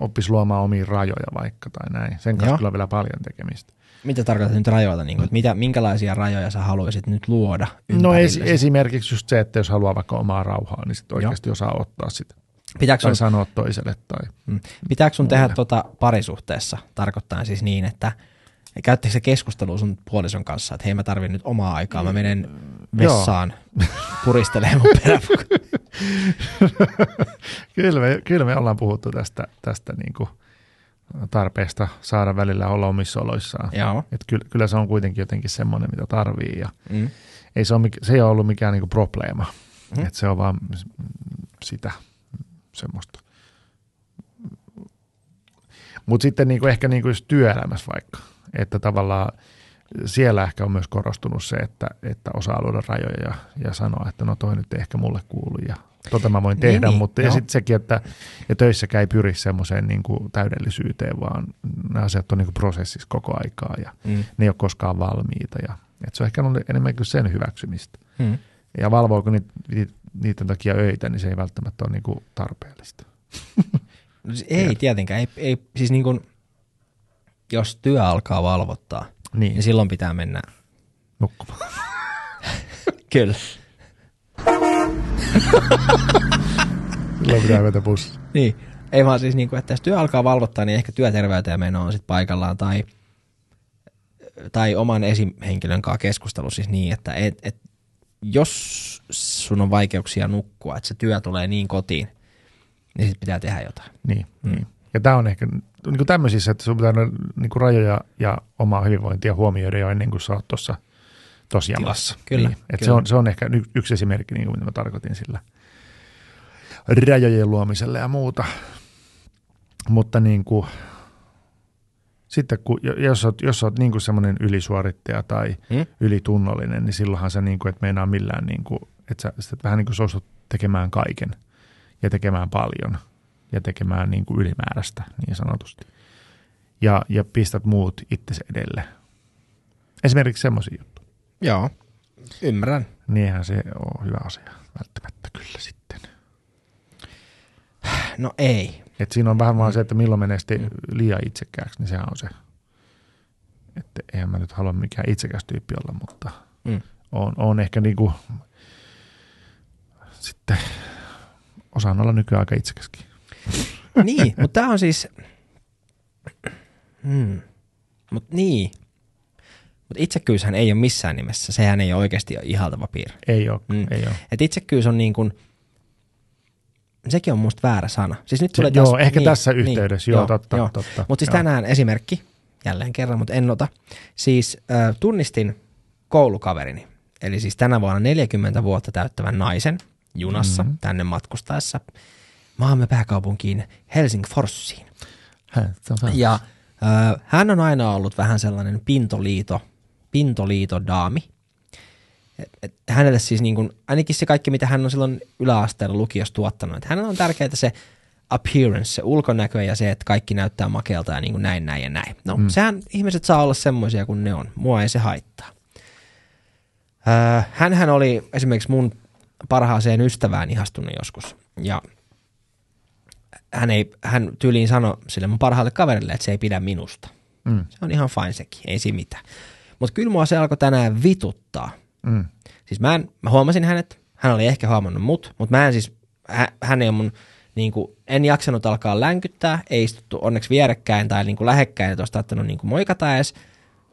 oppisi luomaan omia rajoja vaikka tai näin. Sen kanssa Joo. kyllä on vielä paljon tekemistä. Mitä tarkoitat nyt rajoilla? Niin kuin, mitä, minkälaisia rajoja sä haluaisit nyt luoda No es, esimerkiksi just se, että jos haluaa vaikka omaa rauhaa, niin sitten oikeasti osaa ottaa sitä. Pitääkö sun, Tai sanoa toiselle. Tai... mm, pitääkö sun tehdä Mulle. tota parisuhteessa? Tarkoittaa siis niin, että, Ja käyttekö se keskustelua sun puolison kanssa, että hei mä tarvin nyt omaa aikaa, mä menen vessaan puristelemaan mun peräpukua. <laughs> kyllä, me, kyllä me ollaan puhuttu tästä, tästä niin kuin tarpeesta saada välillä olla omissa oloissaan. Joo. Et kyllä, kyllä se on kuitenkin jotenkin semmoinen, mitä tarvii. Ja Mm. ei se, ole, se ei ole ollut mikään niinku probleema. Mm. Et se on vaan sitä semmoista. Mutta sitten niinku ehkä niinku just työelämässä vaikka, että tavallaan siellä ehkä on myös korostunut se, että, että osaa luoda rajoja ja, ja sanoa, että no toi nyt ehkä mulle kuulu ja tota mä voin Niin, tehdä, niin, mutta ja joo. sitten sekin, että ja töissäkään ei pyri semmoiseen niinku täydellisyyteen, vaan nämä asiat on niinku prosessissa koko aikaa ja Mm. ne ei ole koskaan valmiita. Ja, et se on ehkä ollut enemmän kuin sen hyväksymistä. Mm. Ja valvoiko niitä, niiden takia öitä, niin se ei välttämättä ole niinku tarpeellista. No siis <laughs> Ei tietenkään, ei, ei, siis niin kuin, jos työ alkaa valvottaa, Niin, niin silloin pitää mennä. nukkumaan. <laughs> Kyllä. Silloin pitää vetää bussi. Niin, ei vaan siis niin kuin, että jos työ alkaa valvottaa, niin ehkä työterveyteen meno on sitten paikallaan tai, tai oman esihenkilön kanssa keskustelu siis niin, että et, et, jos sun on vaikeuksia nukkua, että se työ tulee niin kotiin, niin sitten pitää tehdä jotain. Niin, mm. niin. Ja tämä on ehkä niin kuin tämmöisissä, että sun pitää niin kuin rajoja ja omaa hyvinvointia huomioida jo ennen kuin sä oot tuossa tossa jamassa. Kyllä, Niin. Et kyllä. Se, on, se on ehkä yksi esimerkki, niin kuin mitä mä tarkoitin sillä rajojen luomiselle ja muuta. Mutta niin kuin, sitten kun, jos oot, jos oot niin kuin semmoinen ylisuorittaja tai Hmm? ylitunnollinen, niin silloinhan se niin kuin, et meinaa millään, niin kuin, että sä sit vähän niin kuin tekemään kaiken ja tekemään paljon ja tekemään niin kuin ylimääräistä niin sanotusti. Ja, ja pistät muut itse edelle. Esimerkiksi semmoisia juttuja. Joo, ymmärrän. Niinhän se on hyvä asia välttämättä kyllä sitten. No ei. Et siinä on vähän vaan se, että milloin menee sitten liian itsekkääksi, niin sehän on se. Että eihän mä nyt halua mikään itsekäs tyyppi olla, mutta Mm. on, on ehkä niinku, sitten osaan olla nykyään aika itsekäskin. <laughs> niin, mutta tämä on siis... Hmm. Mut niin. Mutta itsekkyyshän ei ole missään nimessä. Sehän ei ole oikeasti ihaltava piirre. Ei ole, Mm. ei ole. Et itsekkyys on niin kuin, sekin on musta väärä sana. Siis nyt Se, tulee joo, taas, ehkä tässä yhteydessä, joo, totta, joo. totta. Mutta siis joo. tänään esimerkki, jälleen kerran, mutta en ota. Siis äh, tunnistin koulukaverini, eli siis tänä vuonna 40 vuotta täyttävän naisen junassa Mhm. mm-hmm. tänne matkustaessa maamme pääkaupunkiin Helsingforssiin. Se. Ja hän on aina ollut vähän sellainen pintoliito, pintoliito daami. Et, et hänelle siis niin kuin, ainakin se kaikki, mitä hän on silloin yläasteella lukiossa tuottanut, että hänellä on tärkeää se appearance, se ulkonäkö ja se, että kaikki näyttää makealta ja niin kuin näin, näin ja näin. No, mm. sehän ihmiset saa olla semmoisia kuin ne on. Mua ei se haittaa. Hänhän oli esimerkiksi mun parhaaseen ystävään ihastunut joskus. Ja hän, ei, hän tyyliin sanoi sille mun parhaalle kaverille, että se ei pidä minusta. Mm, Se on ihan fine sekin, ei siinä mitään. Mutta kyllä mua se alkoi tänään vituttaa. mm, Siis mä, en, mä huomasin hänet, hän oli ehkä huomannut mut, mutta mä en siis, hä, hän ei ole mun, niin kuin, en jaksanut alkaa länkyttää, ei istuttu onneksi vierekkäin tai niin kuin lähekkäin, että olisi taittanut niin kuin moikata edes.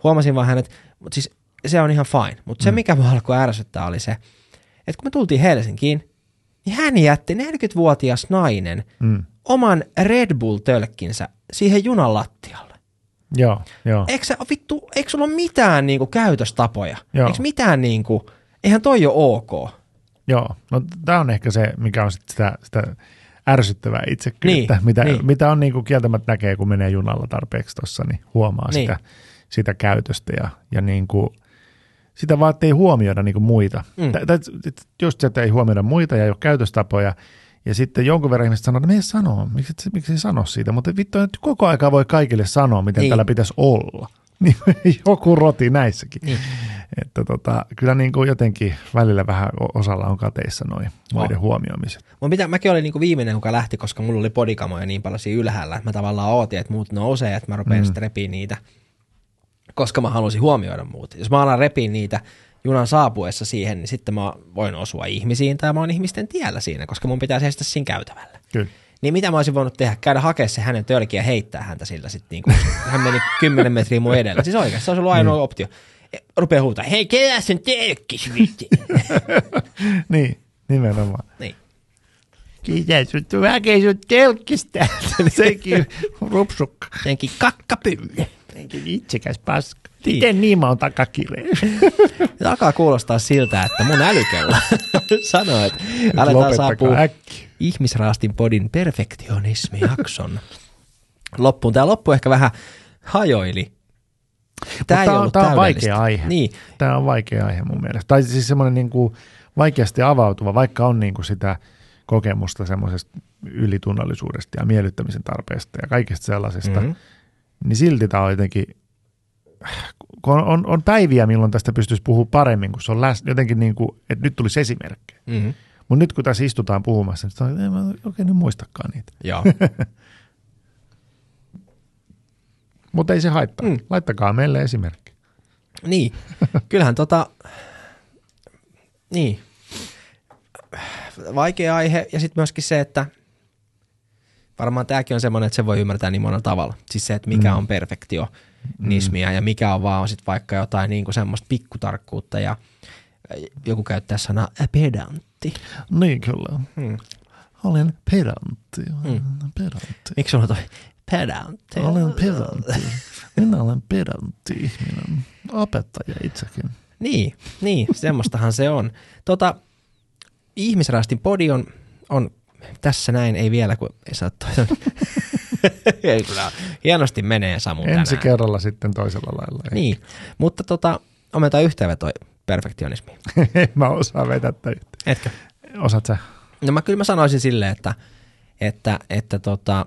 Huomasin vaan hänet, mutta siis se on ihan fine. Mutta se, mikä mua alkoi ärsyttää, oli se, että kun me tultiin Helsinkiin, niin hän jätti 40-vuotias nainen mm. Oman Red Bull-tölkkinsä siihen junan lattialle. Joo, joo. Eikö sä, vittu, eikö sulla ole mitään niinku käytöstapoja? Joo. Eikö mitään niinku, eihän toi ole ok. Joo, no tämä on ehkä se, mikä on sit sitä, sitä ärsyttävää itsekyyttä, Niin, mitä, niin. mitä on niinku kieltämättä näkee, kun menee junalla tarpeeksi tuossa, niin huomaa Niin. sitä, sitä käytöstä ja, ja niinku, sitä vaan, ei huomioida niinku muita. Mm. Mm. Just se, että ei huomioida muita ja ei ole käytöstapoja. Ja sitten jonkun verran ihmiset sanoo, että me ei sano, miksi, miksi ei sano siitä, mutta vittu, nyt koko aika voi kaikille sanoa, miten Niin. niin. tällä pitäisi olla. <laughs> Niin <laughs> joku roti näissäkin. Niin. Että tota, kyllä niin kuin jotenkin välillä vähän osalla on kateissa noin muiden On. huomioimiset. Mun pitää, mäkin olin niinku viimeinen, joka lähti, koska mulla oli podikamoja niin paljon siinä ylhäällä, että mä tavallaan ootin, että muut nousee, että mä rupean mm. sitten repiä niitä, koska mä halusin huomioida muut. Jos mä alan repiä niitä junan saapuessa siihen, niin sitten mä voin osua ihmisiin tai mä oon ihmisten tiellä siinä, koska mun pitää seistä siinä käytävällä. Kyllä. Niin mitä mä olisin voinut tehdä? Käydä hakea se hänen tölkiä ja heittää häntä sillä sitten. Niin kuin, hän meni <laughs> 10 metriä mun edellä. Siis oikeasti, se olisi ollut ainoa optio. E, Rupea huutaa, hei, ketä sen tölkkis? <laughs> Niin, nimenomaan. niin. Kiitos, sut väkeä sun telkkistä. <laughs> Sekin rupsukka. Senkin kakkapylly. Senkin itsekäs paska. Niin. Miten niin mä oon takakireä? Nyt <laughs> alkaa kuulostaa siltä, että mun älykello <laughs> sanoo, että aletaan saapua äkkiä. ihmisraastin podin perfektionismi-jakson loppuun. Tämä loppu ehkä vähän hajoili. Tämä ei Tää on, tää on vaikea aihe. Niin, Tämä on vaikea aihe mun mielestä. Tai siis semmoinen niin kuin vaikeasti avautuva, vaikka on niin kuin sitä kokemusta semmoisesta ylitunnollisuudesta ja miellyttämisen tarpeesta ja kaikesta sellaisesta, Mhm. mm-hmm. Niin silti tämä on jotenkin, kun on, on, on päiviä, milloin tästä pystyisi puhumaan paremmin, kun se on läsnä, jotenkin niin kuin, että nyt tulisi esimerkkejä. mm-hmm. Mutta nyt kun tässä istutaan puhumassa, niin on, en mä oikein nyt muistakaan niitä. joo. <laughs> Mutta ei se haittaa. Mm. Laittakaa meille esimerkki. Niin, kyllähän tota, niin, vaikea aihe ja sitten myöskin se, että varmaan tämäkin on semmoinen, että se voi ymmärtää niin monella tavalla. Siis se, että mikä Mm. on perfektionismia ja mikä on vaan sit vaikka jotain niin kuin semmoista pikkutarkkuutta ja joku käyttää sanaa pedantti. Niin kyllä. Hmm. Olen pedantti. Mm. pedantti. Miksi sulla on toi pedantti? Olen pedantti. Minä olen pedantti ihminen. Opettaja itsekin. Niin, niin, semmoistahan se on. Tota, ihmisraastin podi on, on tässä näin, ei vielä, kun ei saa toisen. <laughs> ei kyllä, hienosti menee Samu Ensi tänään. kerralla sitten toisella lailla. Niin, mutta tota, on meitä yhteenvetoi perfektionismi. <laughs> En mä osaa vetää tätä. Etkö? Osaat sä? No mä kyllä mä sanoisin silleen, että, että, että tota,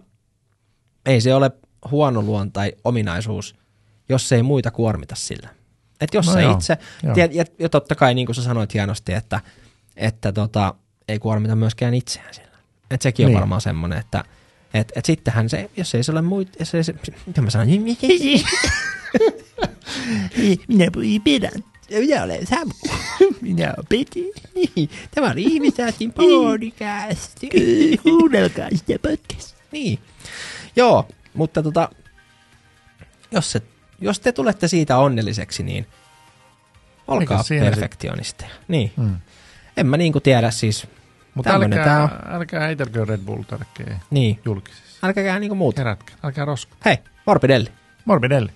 ei se ole huono luon tai ominaisuus, jos ei muita kuormita sillä. Et jos No sä joo, itse, joo. ja, ja totta kai niin kuin sä sanoit hienosti, että, että tota, ei kuormita myöskään itseään sillä. Et sekin on Niin. varmaan semmoinen, että et, et sittenhän se, jos ei se ole muita, jos ei se, mitä mä sanon, <laughs> Minä pedantti. minä olen Samu. Minä olen Peti. Niin, tämä on ihmisäätin podcast. Kuunnelkaa sitä podcast. Niin. Joo, mutta tota, jos, se, jos te tulette siitä onnelliseksi, niin olkaa perfektionisteja. Niin. Mm. En mä niinku tiedä siis, Mutta älkää, tää älkää heitelkö Red Bull tärkeä niin. julkisissa. Älkääkään niinku muuta. Herätkää, älkää roskaa. Hei, morbidelli. Morbidelli.